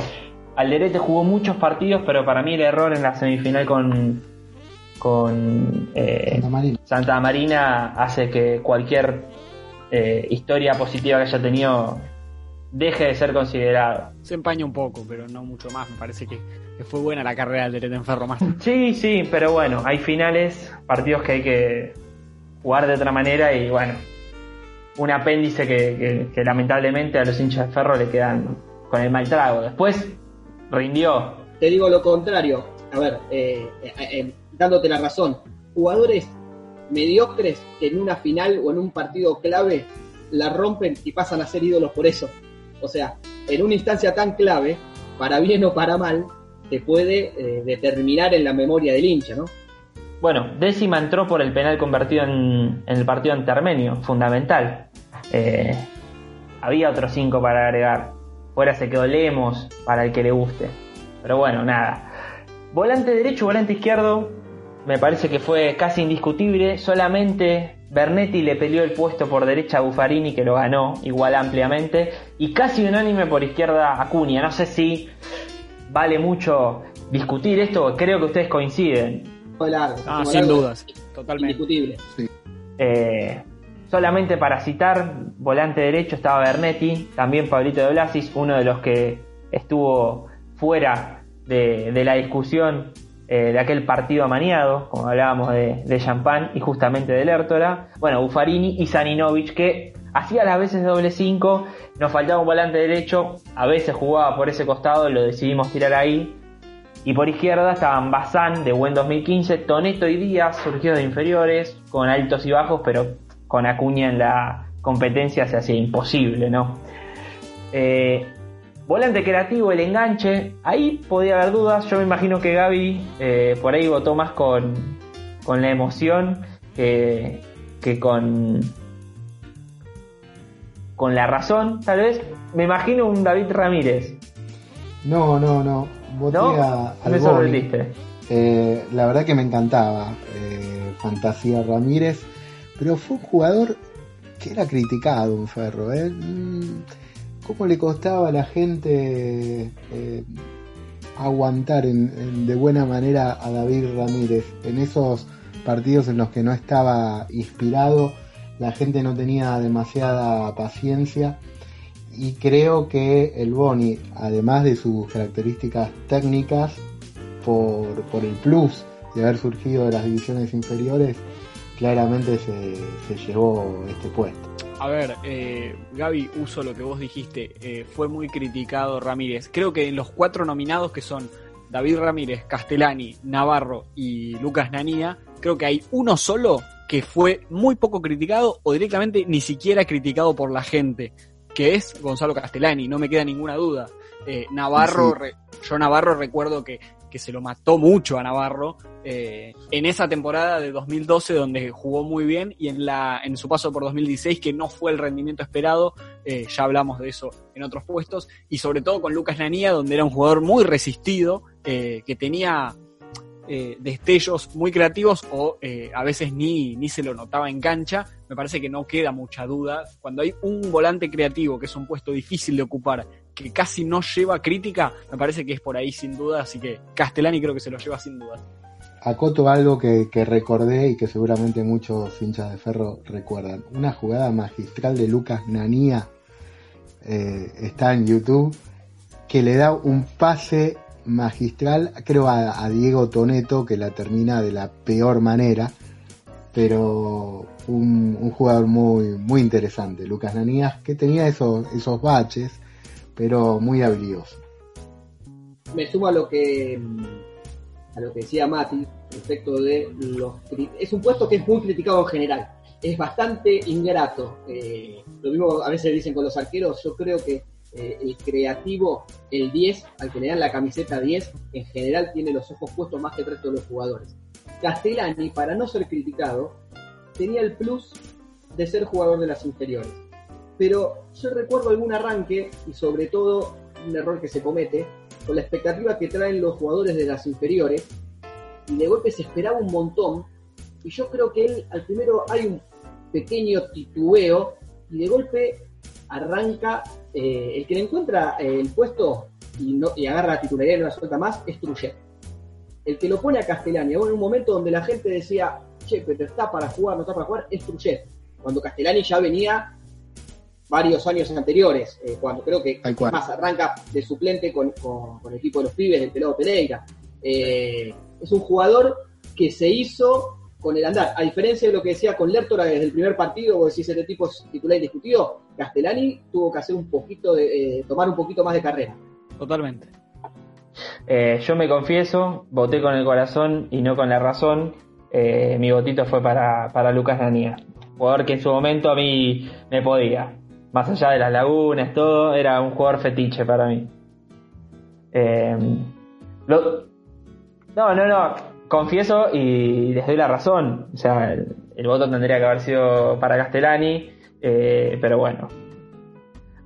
Alderete jugó muchos partidos, pero para mí el error en la semifinal con, con eh, Santa, Marina. Santa, Marina. hace que cualquier eh, historia positiva que haya tenido deje de ser considerado. Se empaña un poco, pero no mucho más. Me parece que, que fue buena la carrera del Alderete en Ferro más. Sí, sí, pero bueno, hay finales, partidos que hay que jugar de otra manera y bueno, un apéndice que, que, que lamentablemente a los hinchas de Ferro le quedan con el mal trago. Después rindió. Te digo lo contrario. A ver, eh, eh, eh, dándote la razón. Jugadores mediocres que en una final o en un partido clave la rompen y pasan a ser ídolos por eso. O sea, en una instancia tan clave, para bien o para mal, te puede eh, determinar en la memoria del hincha, ¿no? Bueno, décima entró por el penal convertido en, en el partido ante Armenio, fundamental. Eh, había otros cinco para agregar. Fuera se quedó Lemos para el que le guste. Pero bueno, nada. Volante derecho, volante izquierdo, me parece que fue casi indiscutible. Solamente Bernetti le peleó el puesto por derecha a Buffarini, que lo ganó igual ampliamente. Y casi unánime por izquierda a Cunha. No sé si vale mucho discutir esto, creo que ustedes coinciden. Largo, ah, sin dudas, totalmente. Indiscutible. Sí. Eh, solamente para citar, volante derecho estaba Bernetti, también Pablito de Blasis, uno de los que estuvo fuera de, de la discusión eh, de aquel partido amañado, como hablábamos de, de Champagne y justamente de Lertora. Bueno, Buffarini y Saninovic, que hacía las veces doble 5, nos faltaba un volante derecho, a veces jugaba por ese costado, lo decidimos tirar ahí. Y por izquierda estaban Bazán de buen 2015, Toneto y Díaz, surgidos de inferiores, con altos y bajos, pero con Acuña en la competencia se hacía imposible, ¿no? Eh, volante creativo, el enganche, ahí podía haber dudas. Yo me imagino que Gaby eh, por ahí votó más con, con la emoción que, que con, con la razón, tal vez. Me imagino un David Ramírez. No, no, no. Voté ¿No? a, al Me. Eh, la verdad que me encantaba eh, Fantasía Ramírez, pero fue un jugador que era criticado en Ferro. ¿eh? Mm, ¿Cómo le costaba a la gente aguantar en, en, de buena manera a David Ramírez en esos partidos en los que no estaba inspirado? La gente no tenía demasiada paciencia y creo que el Boni, además de sus características técnicas, por, por el plus de haber surgido de las divisiones inferiores, claramente se, se llevó este puesto. A ver, eh, Gaby, uso lo que vos dijiste, eh, fue muy criticado Ramírez. Creo que en los cuatro nominados que son David Ramírez, Castellani, Navarro y Lucas Nanía, creo que hay uno solo que fue muy poco criticado o directamente ni siquiera criticado por la gente, que es Gonzalo Castellani, no me queda ninguna duda. Eh, Navarro, sí. re, yo Navarro recuerdo que, que, se lo mató mucho a Navarro eh, en esa temporada de 2012 donde jugó muy bien y en, la, en su paso por 2016 que no fue el rendimiento esperado, eh, ya hablamos de eso en otros puestos, y sobre todo con Lucas Nanía donde era un jugador muy resistido, eh, que tenía eh, destellos muy creativos o eh, a veces ni, ni se lo notaba en cancha, me parece que no queda mucha duda. Cuando hay un volante creativo, que es un puesto difícil de ocupar, que casi no lleva crítica, me parece que es por ahí sin duda, así que Castellani creo que se lo lleva sin duda. Acoto algo que, que recordé y que seguramente muchos hinchas de ferro recuerdan. Una jugada magistral de Lucas Nanía está en YouTube que le da un pase magistral, creo a, Diego Toneto, que la termina de la peor manera, pero un, un jugador muy, muy interesante, Lucas Nanías, que tenía esos, esos baches, pero muy habilidoso. Me sumo a lo que a lo que decía Mati respecto de los es un puesto que es muy criticado en general es bastante ingrato Eh, lo mismo a veces dicen con los arqueros yo creo que eh, el creativo el 10 al que le dan la camiseta 10 en general tiene los ojos puestos más que el resto de los jugadores. Castellani para no ser criticado tenía el plus de ser jugador de las inferiores. Pero yo recuerdo algún arranque y sobre todo un error que se comete con la expectativa que traen los jugadores de las inferiores y de golpe se esperaba un montón y yo creo que él al primero hay un pequeño titubeo y de golpe arranca eh, el que le encuentra eh, el puesto y, no, y agarra la titularidad y no la suelta más es Trujillo el que lo pone a Castellani en un momento donde la gente decía che pero está para jugar no está para jugar es Trujillo cuando Castellani ya venía varios años anteriores, eh, cuando creo que más arranca de suplente con, con- con el equipo de los pibes del pelado Pereira. Eh, es un jugador que se hizo con el andar, a diferencia de lo que decía con Lertora desde el primer partido, vos decís este tipo es titular indiscutido, Castellani tuvo que hacer un poquito de, eh, tomar un poquito más de carrera. Totalmente. Eh, yo me confieso, voté con el corazón y no con la razón. Eh, mi votito fue para, para Lucas Nanía. Jugador que en su momento a mí me podía. Más allá de las lagunas, todo, era un jugador fetiche para mí. Eh, lo- no, no, no. Confieso y les doy la razón. O sea, el, voto tendría que haber sido para Castellani. eh, pero bueno,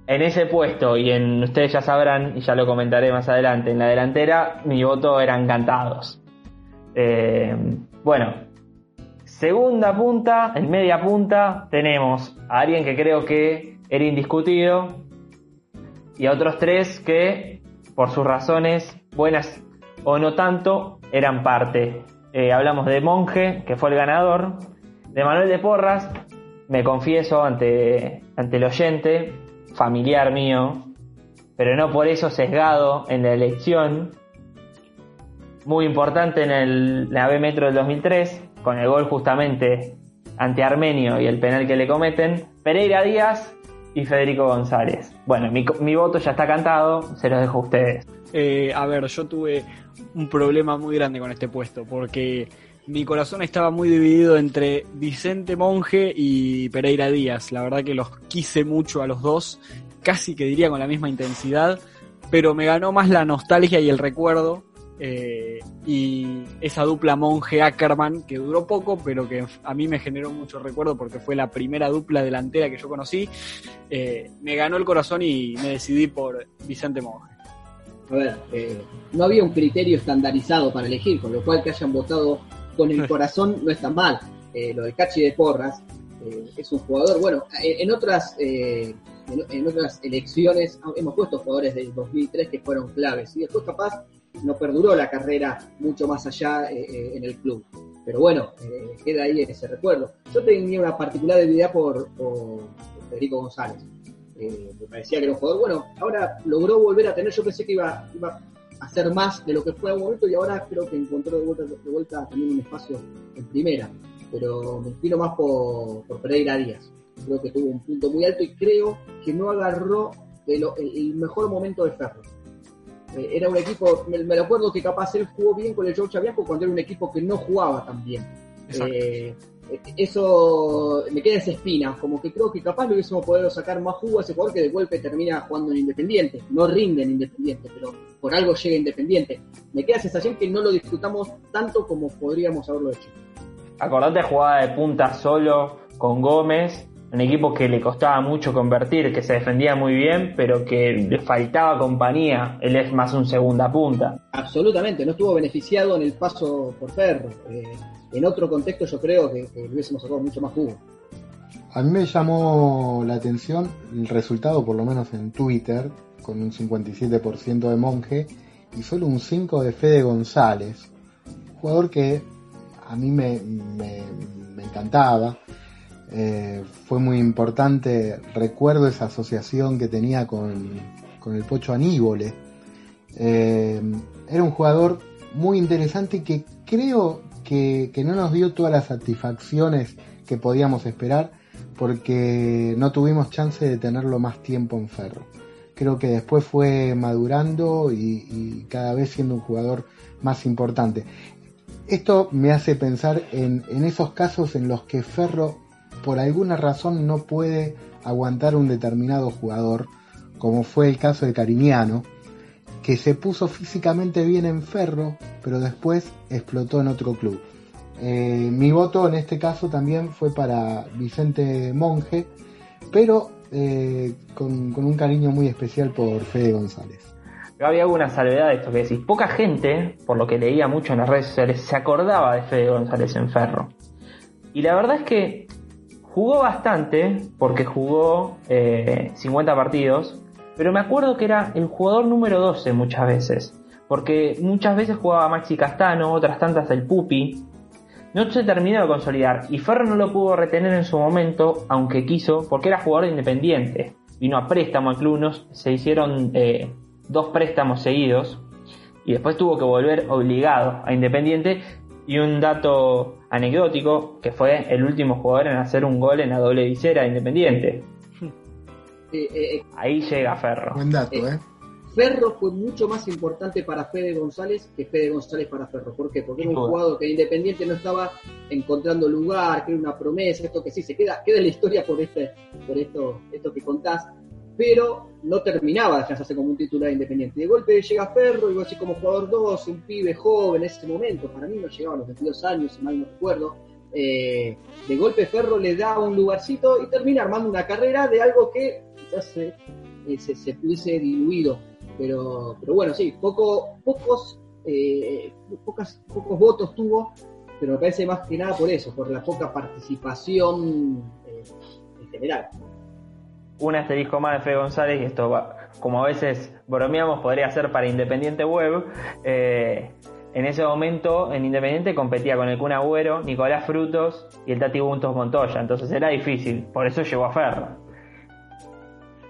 en ese puesto, y en ustedes ya sabrán, y ya lo comentaré más adelante, en la delantera, mi voto eran cantados. Eh, bueno, segunda punta, en media punta, tenemos a alguien que creo que era indiscutido, y a otros tres que, por sus razones, buenas o no tanto, eran parte. Eh, hablamos de Monje, que fue el ganador, de Manuel de Porras, me confieso ante, ante el oyente, familiar mío, pero no por eso sesgado en la elección. Muy importante en el, la B Metro del 2003, con el gol justamente ante Armenio y el penal que le cometen, Pereira Díaz y Federico González. Bueno, mi, mi voto ya está cantado, se los dejo a ustedes. Eh, a ver, yo tuve un problema muy grande con este puesto, porque mi corazón estaba muy dividido entre Vicente Monge y Pereira Díaz. La verdad que los quise mucho a los dos, casi que diría con la misma intensidad, pero me ganó más la nostalgia y el recuerdo. eh, y esa dupla Monge Ackerman, que duró poco, pero que a mí me generó mucho recuerdo porque fue la primera dupla delantera que yo conocí, eh, me ganó el corazón y me decidí por Vicente Monge. A ver, eh, no había un criterio estandarizado para elegir, con lo cual que hayan votado con el corazón no está mal. Eh, lo de Cachi de Porras eh, es un jugador, bueno, en, en otras eh, en, en otras elecciones hemos puesto jugadores del 2003 que fueron claves y después capaz no perduró la carrera mucho más allá eh, eh, en el club. Pero bueno, eh, queda ahí ese recuerdo. Yo tenía una particular debilidad por, por Federico González. Eh, me parecía que era un jugador bueno. Ahora logró volver a tener, yo pensé que iba, iba a hacer más de lo que fue en un momento y ahora creo que encontró de vuelta, de vuelta también un espacio en primera. Pero me inclino más por, por Pereira Díaz. Creo que tuvo un punto muy alto y creo que no agarró el, el mejor momento de Ferro. Eh, era un equipo, me, me acuerdo que capaz él jugó bien con el George Chaviasco cuando era un equipo que no jugaba tan bien. Eh, eso me queda esa espina, como que creo que capaz lo hubiésemos podido sacar más jugo a ese jugador que de golpe termina jugando en Independiente. No rinde en Independiente, pero por algo llega Independiente. Me queda la sensación que no lo disfrutamos tanto como podríamos haberlo hecho. Acordate jugada de punta solo con Gómez, un equipo que le costaba mucho convertir, que se defendía muy bien, pero que le faltaba compañía. Él es más un segunda punta. Absolutamente, no estuvo beneficiado en el paso por Ferro. Eh, en otro contexto yo creo que, que hubiésemos sacado mucho más jugo. A mí me llamó la atención el resultado, por lo menos en Twitter, con un 57% de Monje y solo un 5% de Fede González. Jugador que a mí me, me- me encantaba. Eh, fue muy importante, recuerdo esa asociación que tenía con, con el Pocho Aníbole, Eh, era un jugador muy interesante que creo que, no nos dio todas las satisfacciones que podíamos esperar porque no tuvimos chance de tenerlo más tiempo en Ferro. Creo que después fue madurando y, y cada vez siendo un jugador más importante. Esto me hace pensar en, en, esos casos en los que Ferro por alguna razón no puede aguantar un determinado jugador, como fue el caso de Cariñano, que se puso físicamente bien en Ferro, pero después explotó en otro club. Eh, mi voto en este caso también fue para Vicente Monge, pero eh, con, un cariño muy especial por Fede González. Había alguna salvedad de esto que decís. Poca gente, por lo que leía mucho en las redes sociales, se acordaba de Fede González en Ferro. Y la verdad es que jugó bastante, porque jugó eh, 50 partidos, pero me acuerdo que era el jugador número 12 muchas veces. Porque muchas veces jugaba Maxi Castano, otras tantas el Pupi, no se terminó de consolidar y Ferro no lo pudo retener en su momento, aunque quiso, porque era jugador independiente. Vino a préstamo al club, se hicieron eh, dos préstamos seguidos y después tuvo que volver obligado a Independiente. Y un dato anecdótico, que fue el último jugador en hacer un gol en la doble visera de Independiente. Eh, eh, Ahí llega Ferro. Buen dato, ¿eh? Ferro fue mucho más importante para Fede González que Fede González para Ferro. ¿Por qué? Porque era un jugador que Independiente no estaba encontrando lugar, que era una promesa, esto que sí, se queda, queda en la historia por este, por esto, esto que contás, pero no terminaba de hacerse como un titular independiente. De golpe llega Ferro, y vos así como jugador 2, un pibe joven en ese momento, para mí no llegaba a los 22 años, si mal no recuerdo. Eh, de golpe Ferro le da un lugarcito y termina armando una carrera de algo que quizás se, se, diluido pero, pero bueno, sí, poco, pocos, eh, pocos votos tuvo, pero me parece más que nada por eso, por la poca participación eh, en general. Un asterisco más de Fede González, y esto va, como a veces bromeamos, podría ser para Independiente Web. Eh, en ese momento, en Independiente competía con el Kun Agüero, Nicolás Frutos y el Tati Buntos Montoya, entonces era difícil, por eso llegó a Ferro.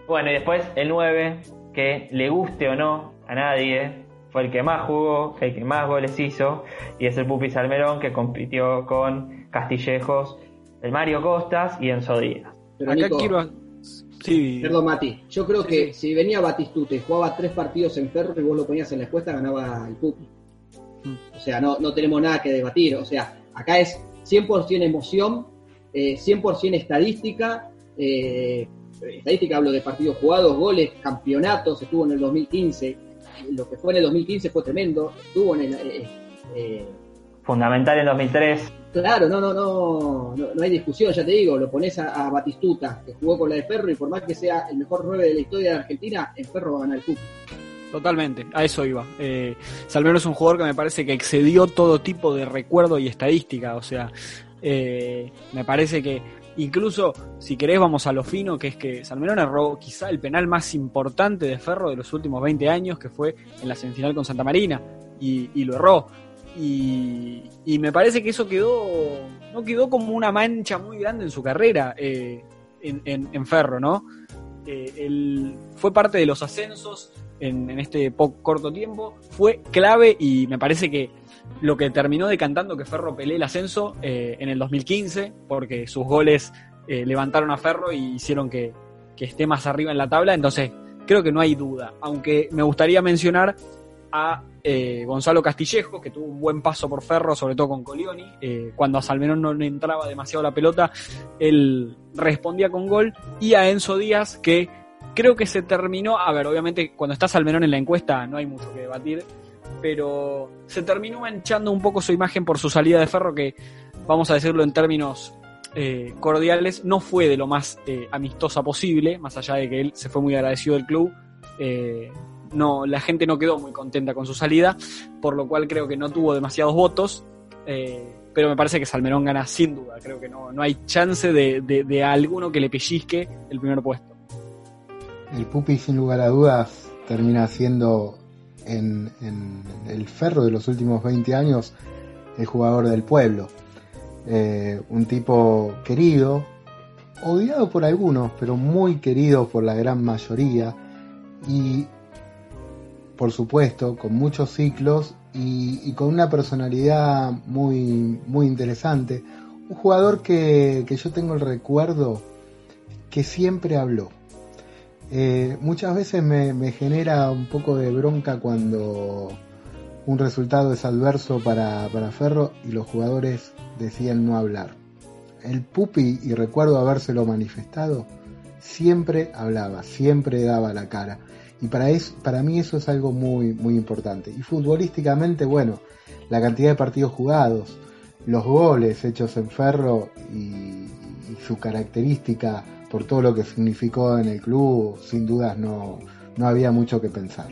Bueno, y después el 9, que le guste o no a nadie, fue el que más jugó, el que más goles hizo, y es el Pupi Salmerón que compitió con Castillejos, el Mario Costas y Enzo Díaz. Pero Acá Nico, quiero... sí. Perdón, Mati. Yo creo sí, que sí. si venía Batistuta y jugaba tres partidos en Ferro y vos lo ponías en la encuesta, ganaba el Pupi. Mm. O sea, no, no tenemos nada que debatir. O sea, acá es 100% emoción, eh, 100% estadística, eh, estadística hablo de partidos jugados, goles, campeonatos, estuvo en el 2015, lo que fue en el 2015 fue tremendo, estuvo en el... Eh, eh, Fundamental en 2003. Claro, no, no, no, no, no hay discusión, ya te digo, lo pones a, a, Batistuta, que jugó con la de Ferro, y por más que sea el mejor 9 de la historia de Argentina, en Ferro va a ganar el club. Totalmente, a eso iba. Eh, Salmero es un jugador que me parece que excedió todo tipo de recuerdo y estadística, o sea, eh, me parece que Incluso, si querés, vamos a lo fino, que es que Salmerón erró quizá el penal más importante de Ferro de los últimos 20 años, que fue en la semifinal con Santa Marina, y, lo erró. Y, me parece que eso quedó, no quedó como una mancha muy grande en su carrera eh, en, Ferro, ¿no? Eh, él fue parte de los ascensos en, en este poco, corto tiempo, fue clave y me parece que lo que terminó decantando que Ferro pelee el ascenso eh, en el 2015, porque sus goles eh, levantaron a Ferro y hicieron que, que, esté más arriba en la tabla. Entonces, creo que no hay duda. Aunque me gustaría mencionar a eh, Gonzalo Castillejo, que tuvo un buen paso por Ferro, sobre todo con Colioni. Cuando a Salmerón no le entraba demasiado la pelota, él respondía con gol. Y a Enzo Díaz, que creo que se terminó. A ver, obviamente, cuando está Salmerón en la encuesta, no hay mucho que debatir pero se terminó manchando un poco su imagen por su salida de Ferro, que vamos a decirlo en términos eh, cordiales, no fue de lo más eh, amistosa posible, más allá de que él se fue muy agradecido del club. Eh, no, la gente no quedó muy contenta con su salida, por lo cual creo que no tuvo demasiados votos. Pero me parece que Salmerón gana sin duda. Creo que no, no hay chance de, de, de alguno que le pellizque el primer puesto. El Pupi, sin lugar a dudas, termina siendo en, el ferro de los últimos 20 años el jugador del pueblo. Eh, un tipo querido, odiado por algunos, pero muy querido por la gran mayoría. Y por supuesto, con muchos ciclos y, y, con una personalidad muy, muy interesante. Un jugador que, que yo tengo el recuerdo que siempre habló. Eh, muchas veces me, genera un poco de bronca cuando un resultado es adverso para, para Ferro y los jugadores deciden no hablar. El Pupi, y recuerdo habérselo manifestado, siempre hablaba, siempre daba la cara. Y para, eso, para mí eso es algo muy, muy importante. Y futbolísticamente, bueno, la cantidad de partidos jugados, los goles hechos en Ferro y su característica por todo lo que significó en el club, sin dudas no, no había mucho que pensar.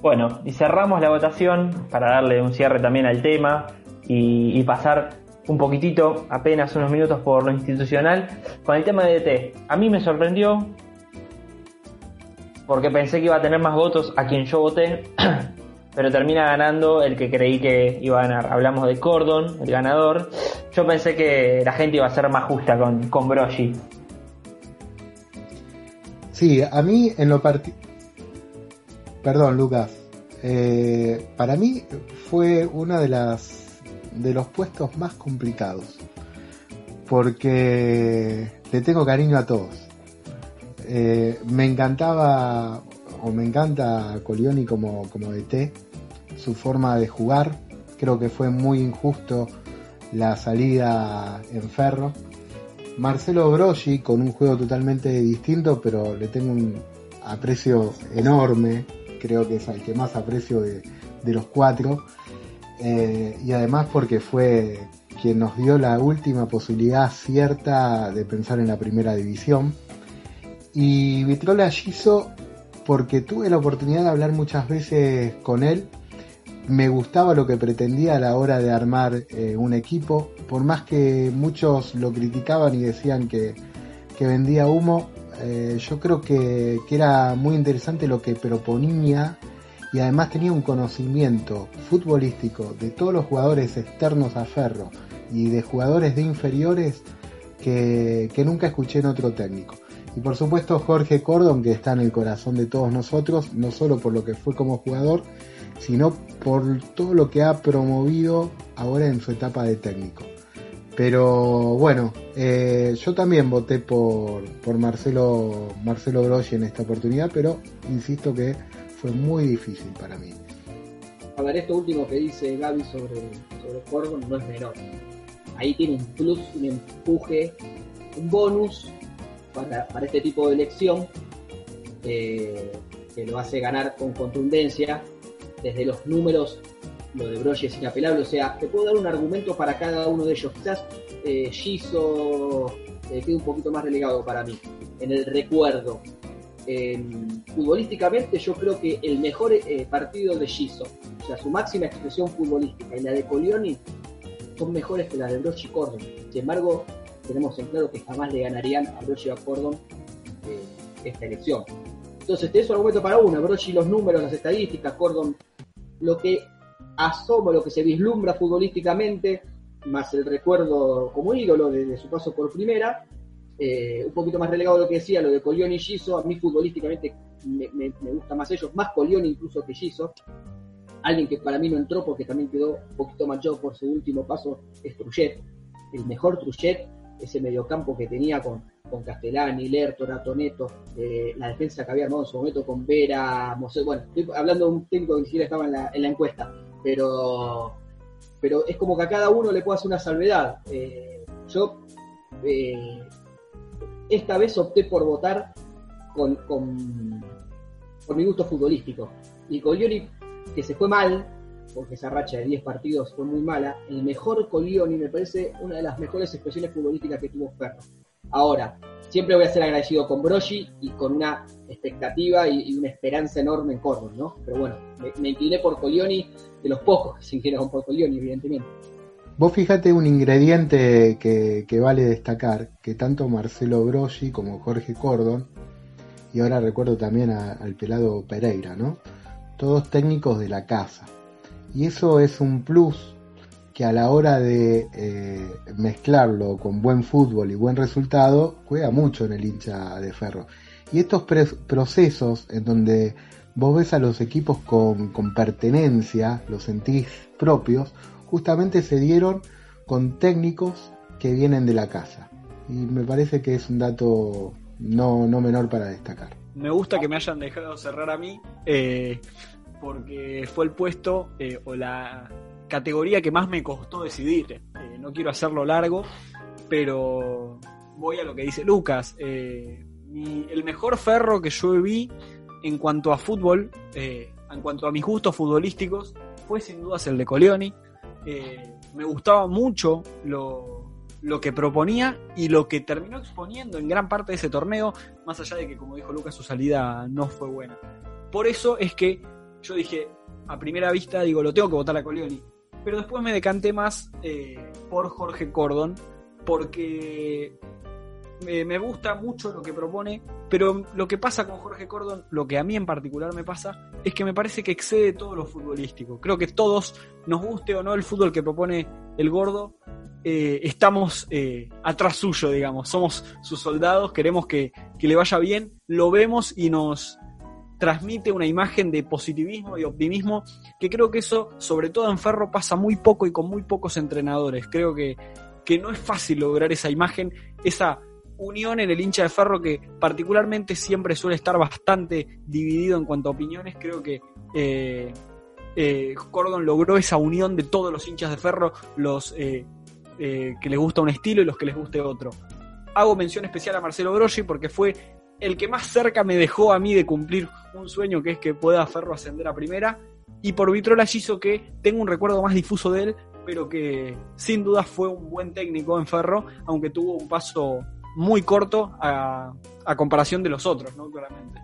Bueno, y cerramos la votación para darle un cierre también al tema y, y, pasar un poquitito, apenas unos minutos por lo institucional, con el tema de DT. A mí me sorprendió porque pensé que iba a tener más votos a quien yo voté, pero termina ganando el que creí que iba a ganar. Hablamos de Cordon, el ganador. Yo pensé que la gente iba a ser más justa con, con. Sí, a mí en lo particular... Perdón, Lucas. Eh, para mí fue una de las de los puestos más complicados porque le tengo cariño a todos. Eh, me encantaba o me encanta Colioni como, como DT, su forma de jugar. Creo que fue muy injusto la salida en Ferro. Marcelo Broggi con un juego totalmente distinto, pero le tengo un aprecio enorme. Creo que es el que más aprecio de, de los cuatro. Eh, y además porque fue quien nos dio la última posibilidad cierta de pensar en la primera división. Y Vitrola Giso porque tuve la oportunidad de hablar muchas veces con él. Me gustaba lo que pretendía a la hora de armar eh, un equipo, por más que muchos lo criticaban y decían que, vendía humo, eh, yo creo que, que, era muy interesante lo que proponía y además tenía un conocimiento futbolístico de todos los jugadores externos a Ferro y de jugadores de inferiores que, que nunca escuché en otro técnico. Y por supuesto Jorge Cordon, que está en el corazón de todos nosotros, no solo por lo que fue como jugador, sino por todo lo que ha promovido ahora en su etapa de técnico. Pero bueno, eh, yo también voté por, por Marcelo, Marcelo en esta oportunidad, pero insisto que fue muy difícil para mí. A esto último que dice Gaby sobre, sobre Cordon no es menor. Ahí tiene un plus, un empuje, un bonus para, para este tipo de elección eh, que lo hace ganar con contundencia. Desde los números, lo de Broche es inapelable. O sea, te puedo dar un argumento para cada uno de ellos. Quizás eh, Giso eh, queda un poquito más relegado para mí en el recuerdo. Eh, futbolísticamente yo creo que el mejor eh, partido de Giso, o sea, su máxima expresión futbolística y la de Colioni son mejores que la de Brochi y Cordon. Sin embargo, tenemos en claro que jamás le ganarían a Brochi y a Cordon eh, esta elección. Entonces, tenés un argumento para uno, Brochi los números, las estadísticas, Cordon lo que asoma, lo que se vislumbra futbolísticamente, más el recuerdo como ídolo de, su paso por primera, eh, un poquito más relegado de lo que decía, lo de Colioni y Giso, a mí futbolísticamente me, gusta más ellos, más Colioni incluso que Giso. Alguien que para mí no entró porque también quedó un poquito manchado por su último paso es Truchet. El mejor Truchet, ese mediocampo que tenía con, con Castellani, Lerto, Ratoneto, eh, la defensa que había armado en su momento con Vera, Mosé, bueno, estoy hablando de un técnico que ni siquiera estaba en la, en la encuesta, pero, pero es como que a cada uno le puede hacer una salvedad. Eh, yo eh, esta vez opté por votar con, con, por mi gusto futbolístico. Y Colioni, que se fue mal, porque esa racha de 10 partidos fue muy mala, el mejor Colioni me parece una de las mejores expresiones futbolísticas que tuvo Ferro. Ahora, siempre voy a ser agradecido con Broshi y con una expectativa y, una esperanza enorme en Cordon, ¿no? Pero bueno, me, me incliné por Colioni, de los pocos que se inclinaron por Colioni, evidentemente. Vos fíjate un ingrediente que, vale destacar, que tanto Marcelo Broggi como Jorge Cordon, y ahora recuerdo también al pelado Pereira, ¿no? Todos técnicos de la casa. Y eso es un plus que a la hora de eh, mezclarlo con buen fútbol y buen resultado, juega mucho en el hincha de ferro. Y estos procesos en donde vos ves a los equipos con, con pertenencia, los sentís propios, justamente se dieron con técnicos que vienen de la casa. Y me parece que es un dato no, no menor para destacar. Me gusta que me hayan dejado cerrar a mí, eh, porque fue el puesto eh, o la categoría que más me costó decidir. Eh, no quiero hacerlo largo, pero voy a lo que dice Lucas. Eh, el mejor ferro que yo vi en cuanto a fútbol, eh, en cuanto a mis gustos futbolísticos, fue sin dudas el de Coleoni. Me gustaba mucho lo, lo que proponía y lo que terminó exponiendo en gran parte de ese torneo, más allá de que, como dijo Lucas, su salida no fue buena. Por eso es que yo dije, a primera vista, digo, lo tengo que votar a Coleoni. Pero después me decanté más eh, por Jorge Cordon, porque me, gusta mucho lo que propone, pero lo que pasa con Jorge Cordon, lo que a mí en particular me pasa, es que me parece que excede todo lo futbolístico. Creo que todos, nos guste o no el fútbol que propone el gordo, eh, estamos eh, atrás suyo, digamos, somos sus soldados, queremos que, que le vaya bien, lo vemos y nos transmite una imagen de positivismo y optimismo, que creo que eso, sobre todo en Ferro, pasa muy poco y con muy pocos entrenadores. Creo que, que no es fácil lograr esa imagen, esa unión en el hincha de Ferro que particularmente siempre suele estar bastante dividido en cuanto a opiniones. Creo que eh, eh, Cordon logró esa unión de todos los hinchas de Ferro, los eh, eh, que les gusta un estilo y los que les guste otro. Hago mención especial a Marcelo Broggi porque fue el que más cerca me dejó a mí de cumplir un sueño que es que pueda Ferro ascender a primera. Y por Vitrola hizo que tengo un recuerdo más difuso de él, pero que sin duda fue un buen técnico en Ferro, aunque tuvo un paso muy corto a, comparación de los otros, ¿no? Claramente.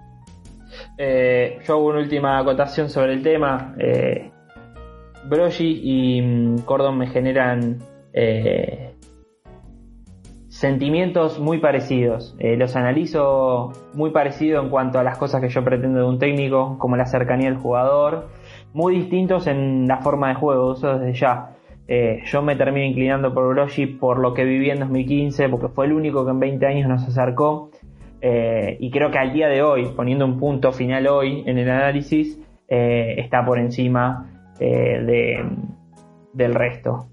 Eh, yo hago una última acotación sobre el tema. Eh, y mm, Cordon me generan eh, sentimientos muy parecidos. Eh, los analizo muy parecido en cuanto a las cosas que yo pretendo de un técnico, como la cercanía del jugador, muy distintos en la forma de juego, eso desde ya. Eh, yo me termino inclinando por Brogy por lo que viví en 2015, porque fue el único que en 20 años nos acercó. Eh, y creo que al día de hoy, poniendo un punto final hoy en el análisis, está por encima de, del resto.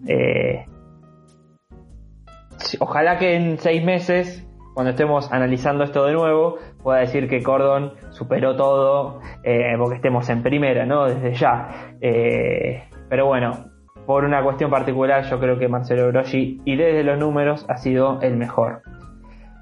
Ojalá que en seis meses, cuando estemos analizando esto de nuevo, pueda decir que Cordon superó todo, eh, porque estemos en primera, ¿no? Desde ya. Eh, pero bueno, por una cuestión particular, yo creo que Marcelo Brogi, y desde los números, ha sido el mejor.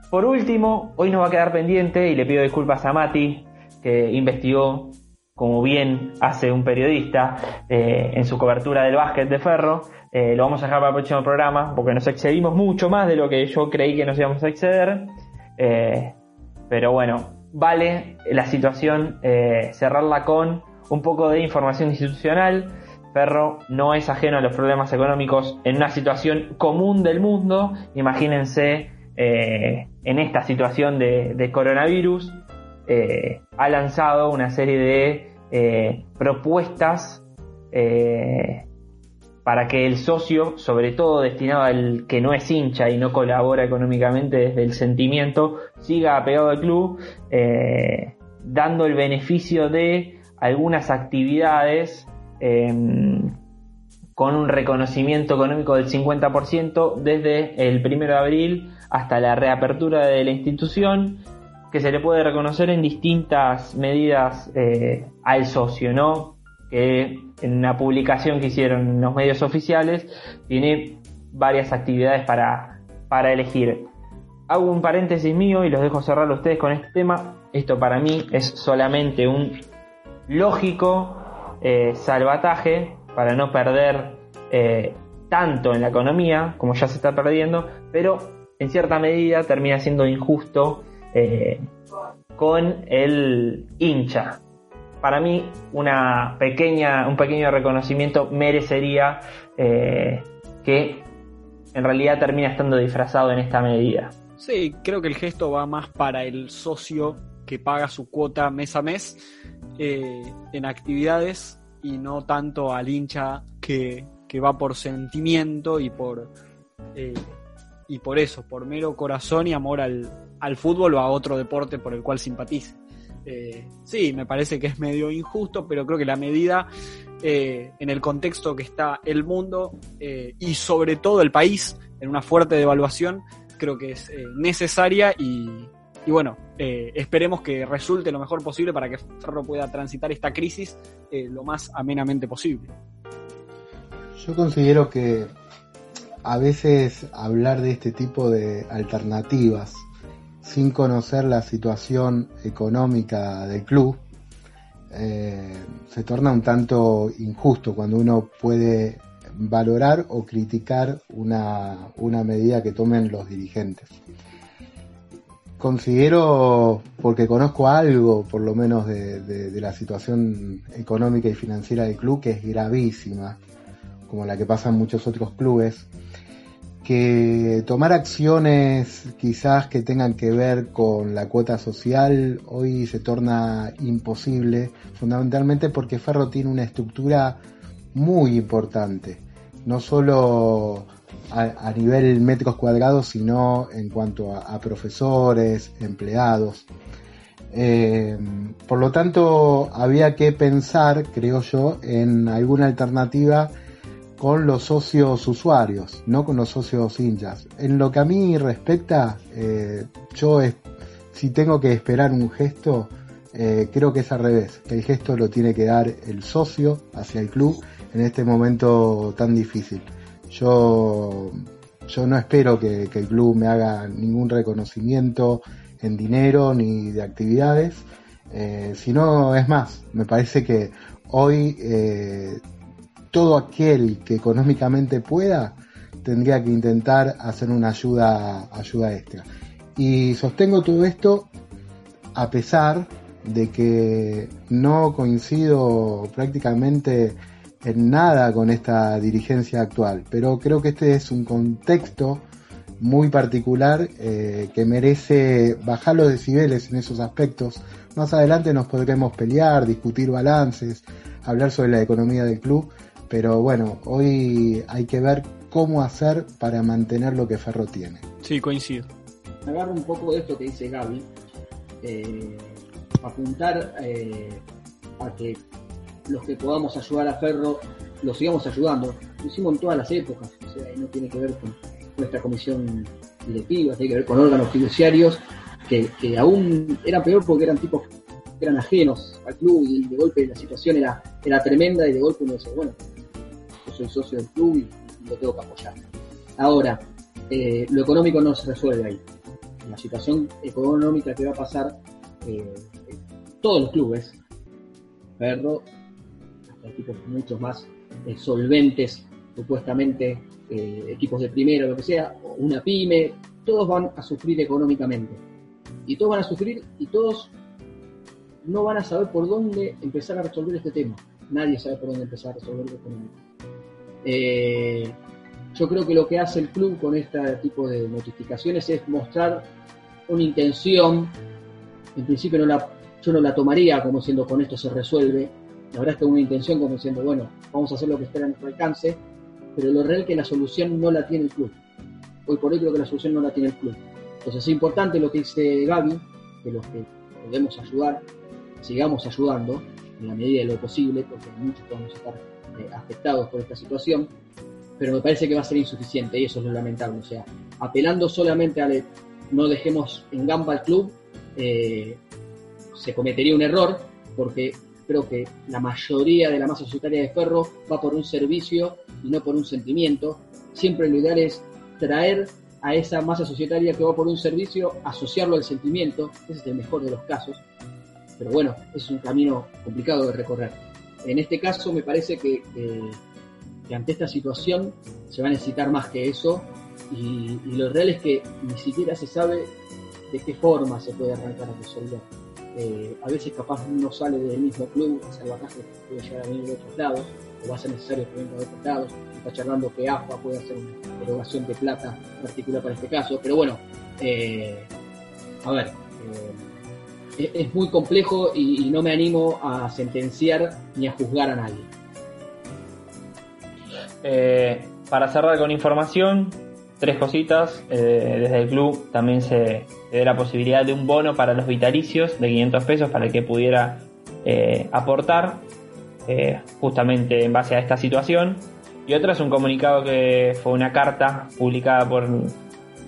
Por último, hoy nos va a quedar pendiente y le pido disculpas a Mati, que investigó, como bien hace un periodista, eh, en su cobertura del básquet de Ferro. Eh, lo vamos a dejar para el próximo programa, porque nos excedimos mucho más de lo que yo creí que nos íbamos a exceder. Eh, pero bueno, vale la situación eh, cerrarla con un poco de información institucional. Ferro no es ajeno a los problemas económicos en una situación común del mundo. Imagínense en esta situación de, coronavirus. ha lanzado una serie de propuestas para que el socio, sobre todo destinado al que no es hincha y no colabora económicamente desde el sentimiento, siga apegado al club, eh, dando el beneficio de algunas actividades em, con un reconocimiento económico del 50% desde el 1 de abril hasta la reapertura de la institución, que se le puede reconocer en distintas medidas eh, al socio, ¿no? Que en una publicación que hicieron en los medios oficiales tiene varias actividades para, para elegir. Hago un paréntesis mío y los dejo cerrar a ustedes con este tema. Esto para mí es solamente un lógico eh, salvataje para no perder eh, tanto en la economía como ya se está perdiendo, pero en cierta medida termina siendo injusto eh, con el hincha. Para mí una pequeña, un pequeño reconocimiento merecería eh, que en realidad termina estando disfrazado en esta medida. Sí, creo que el gesto va más para el socio que paga su cuota mes a mes eh, en actividades y no tanto al hincha que, que va por sentimiento y por eh, y por eso, por mero corazón y amor al, al fútbol o a otro deporte por el cual simpatice. Eh, sí, me parece que es medio injusto, pero creo que la medida eh, en el contexto que está el mundo eh, y sobre todo el país en una fuerte devaluación, creo que es eh, necesaria y, y bueno, esperemos que resulte lo mejor posible para que Ferro pueda transitar esta crisis lo más amenamente posible. Yo considero que a veces hablar de este tipo de alternativas sin conocer la situación económica del club eh, se torna un tanto injusto cuando uno puede valorar o criticar una, una medida que tomen los dirigentes. Considero, porque conozco algo por lo menos de, de- de la situación económica y financiera del club, que es gravísima, como la que pasa en muchos otros clubes, que tomar acciones quizás que tengan que ver con la cuota social hoy se torna imposible, fundamentalmente porque Ferro tiene una estructura muy importante, no solo a, nivel metros cuadrados, sino en cuanto a, a profesores, empleados. Eh, por lo tanto, había que pensar, creo yo, en alguna alternativa con los socios usuarios, no con los socios hinchas. En lo que a mí respecta, eh, yo es- si tengo que esperar un gesto, eh, creo que es al revés, que el gesto lo tiene que dar el socio hacia el club en este momento tan difícil. Yo, yo no espero que, el club me haga ningún reconocimiento en dinero ni de actividades, eh, sino es más, me parece que hoy eh, todo aquel que económicamente pueda tendría que intentar hacer una ayuda, ayuda extra. Y sostengo todo esto a pesar de que no coincido prácticamente en nada con esta dirigencia actual, pero creo que este es un contexto muy particular eh, que merece bajar los decibeles en esos aspectos. Más adelante nos podremos pelear, discutir balances, hablar sobre la economía del club, pero bueno, hoy hay que ver cómo hacer para mantener lo que Ferro tiene. Sí, coincido. agarro un poco de esto que dice Gaby, eh, apuntar eh, a que los que podamos ayudar a Ferro lo sigamos ayudando. Lo hicimos en todas las épocas, o sea, y no tiene que ver con nuestra comisión directiva, tiene que ver con órganos fiduciarios que, que aún eran peor porque eran tipos que eran ajenos al club y de golpe la situación era, era tremenda y de golpe uno dice, bueno, soy socio del club y, lo tengo que apoyar. Ahora, eh, lo económico no se resuelve ahí la situación económica que va a pasar eh, todos los clubes, Ferro, hasta equipos muchos más eh, solventes, supuestamente eh, equipos de primero, lo que sea, una pyme, todos van a sufrir económicamente. Y todos van a sufrir y todos no van a saber por dónde empezar a resolver este tema. Nadie sabe por dónde empezar a resolver lo económico. Eh, yo creo que lo que hace el club con este tipo de notificaciones es mostrar una intención. En principio yo no la tomaría como diciendo con esto se resuelve. La verdad es que una intención como diciendo, bueno, vamos a hacer lo que esté a nuestro alcance, pero lo real es que la solución no la tiene el club. Hoy por hoy creo que la solución no la tiene el club. Entonces es importante lo que dice Gaby, que los que podemos ayudar, sigamos ayudando en la medida de lo posible, porque muchos podemos estar eh, afectados por esta situación, pero me parece que va a ser insuficiente y eso es lo lamentable. O sea, apelando solamente a no dejemos en gamba al club, eh, se cometería un error porque creo que la mayoría de la masa societaria de Ferro va por un servicio y no por un sentimiento. Siempre lo ideal es traer a esa masa societaria que va por un servicio, asociarlo al sentimiento, ese es el mejor de los casos, pero bueno, es un camino complicado de recorrer. En este caso me parece que, ante esta situación se va a necesitar más que eso y, lo real es que ni siquiera se sabe de qué forma se puede arrancar a resolver. Eh, a veces capaz no sale del mismo club, el salvataje puede llegar a venir de otros lados, o va a ser necesario que venga de otros lados, está charlando que AFA puede hacer una erogación de plata particular para este caso, pero bueno, eh, a ver, eh, es, muy complejo y, no me animo a sentenciar ni a juzgar a nadie. Eh, para cerrar con información, tres cositas. Eh, desde el club también se, dé la posibilidad de un bono para los vitalicios de 500 pesos para el que pudiera eh, aportar, justamente en base a esta situación. Y otra es un comunicado que fue una carta publicada por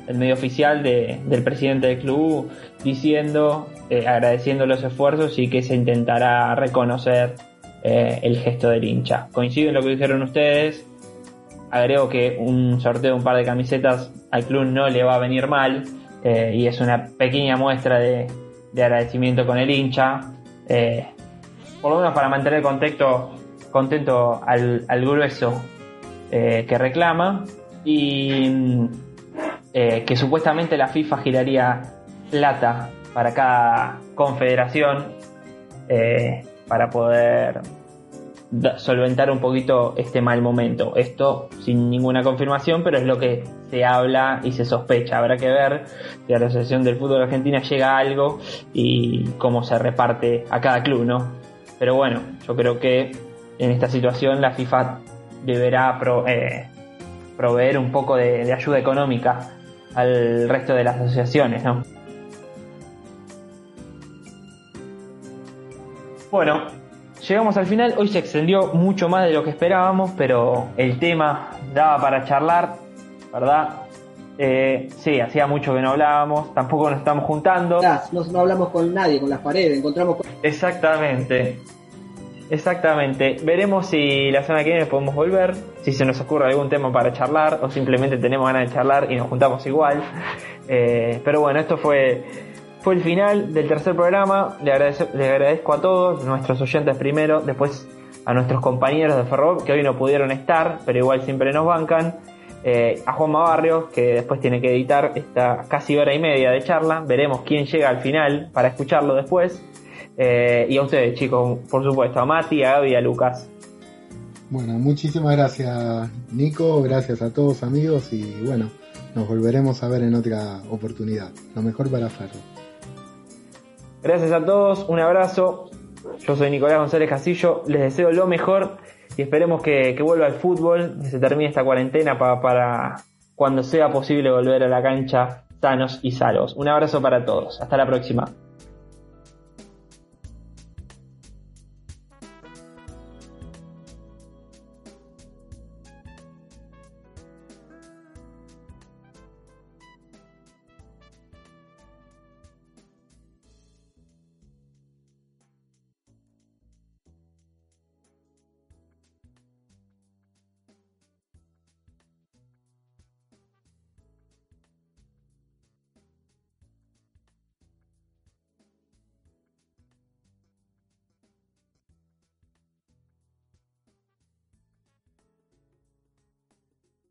el medio oficial del presidente del club diciendo, eh, agradeciendo los esfuerzos y que se intentará reconocer el gesto del hincha. Coincido en lo que dijeron ustedes, agrego que un sorteo de un par de camisetas al club no le va a venir mal y es una pequeña muestra de, agradecimiento con el hincha. Por lo menos para mantener el contexto contento al, grueso eh, que reclama. Y eh, que supuestamente la FIFA giraría plata para cada confederación eh, para poder solventar un poquito este mal momento. Esto sin ninguna confirmación, pero es lo que se habla y se sospecha. Habrá que ver si la Asociación del Fútbol Argentina llega algo y cómo se reparte a cada club, ¿no? Pero bueno, yo creo que en esta situación la FIFA deberá eh, proveer un poco de, ayuda económica al resto de las asociaciones, ¿no? Bueno, llegamos al final. Hoy se extendió mucho más de lo que esperábamos, pero el tema daba para charlar, ¿verdad? Eh, sí, hacía mucho que no hablábamos, tampoco nos estamos juntando. No, no hablamos con nadie, con las paredes, encontramos con... Exactamente, exactamente. Veremos si la semana que viene podemos volver, si se nos ocurre algún tema para charlar o simplemente tenemos ganas de charlar y nos juntamos igual. Eh, pero bueno, esto fue, fue el final del tercer programa. Le agradezco, a todos, nuestros oyentes primero, después a nuestros compañeros de Ferro que hoy no pudieron estar, pero igual siempre nos bancan. Eh, a Juanma Barrios, que después tiene que editar esta casi hora y media de charla. Veremos quién llega al final para escucharlo después. Eh, y a ustedes, chicos, por supuesto, a Mati, a Gaby a Lucas. Bueno, muchísimas gracias, Nico. Gracias a todos, amigos. Y bueno, nos volveremos a ver en otra oportunidad. Lo mejor para Ferro. Gracias a todos, un abrazo. Yo soy Nicolás González Castillo. Les deseo lo mejor y esperemos que, vuelva el fútbol, que se termine esta cuarentena para cuando sea posible volver a la cancha sanos y salvos. Un abrazo para todos. Hasta la próxima.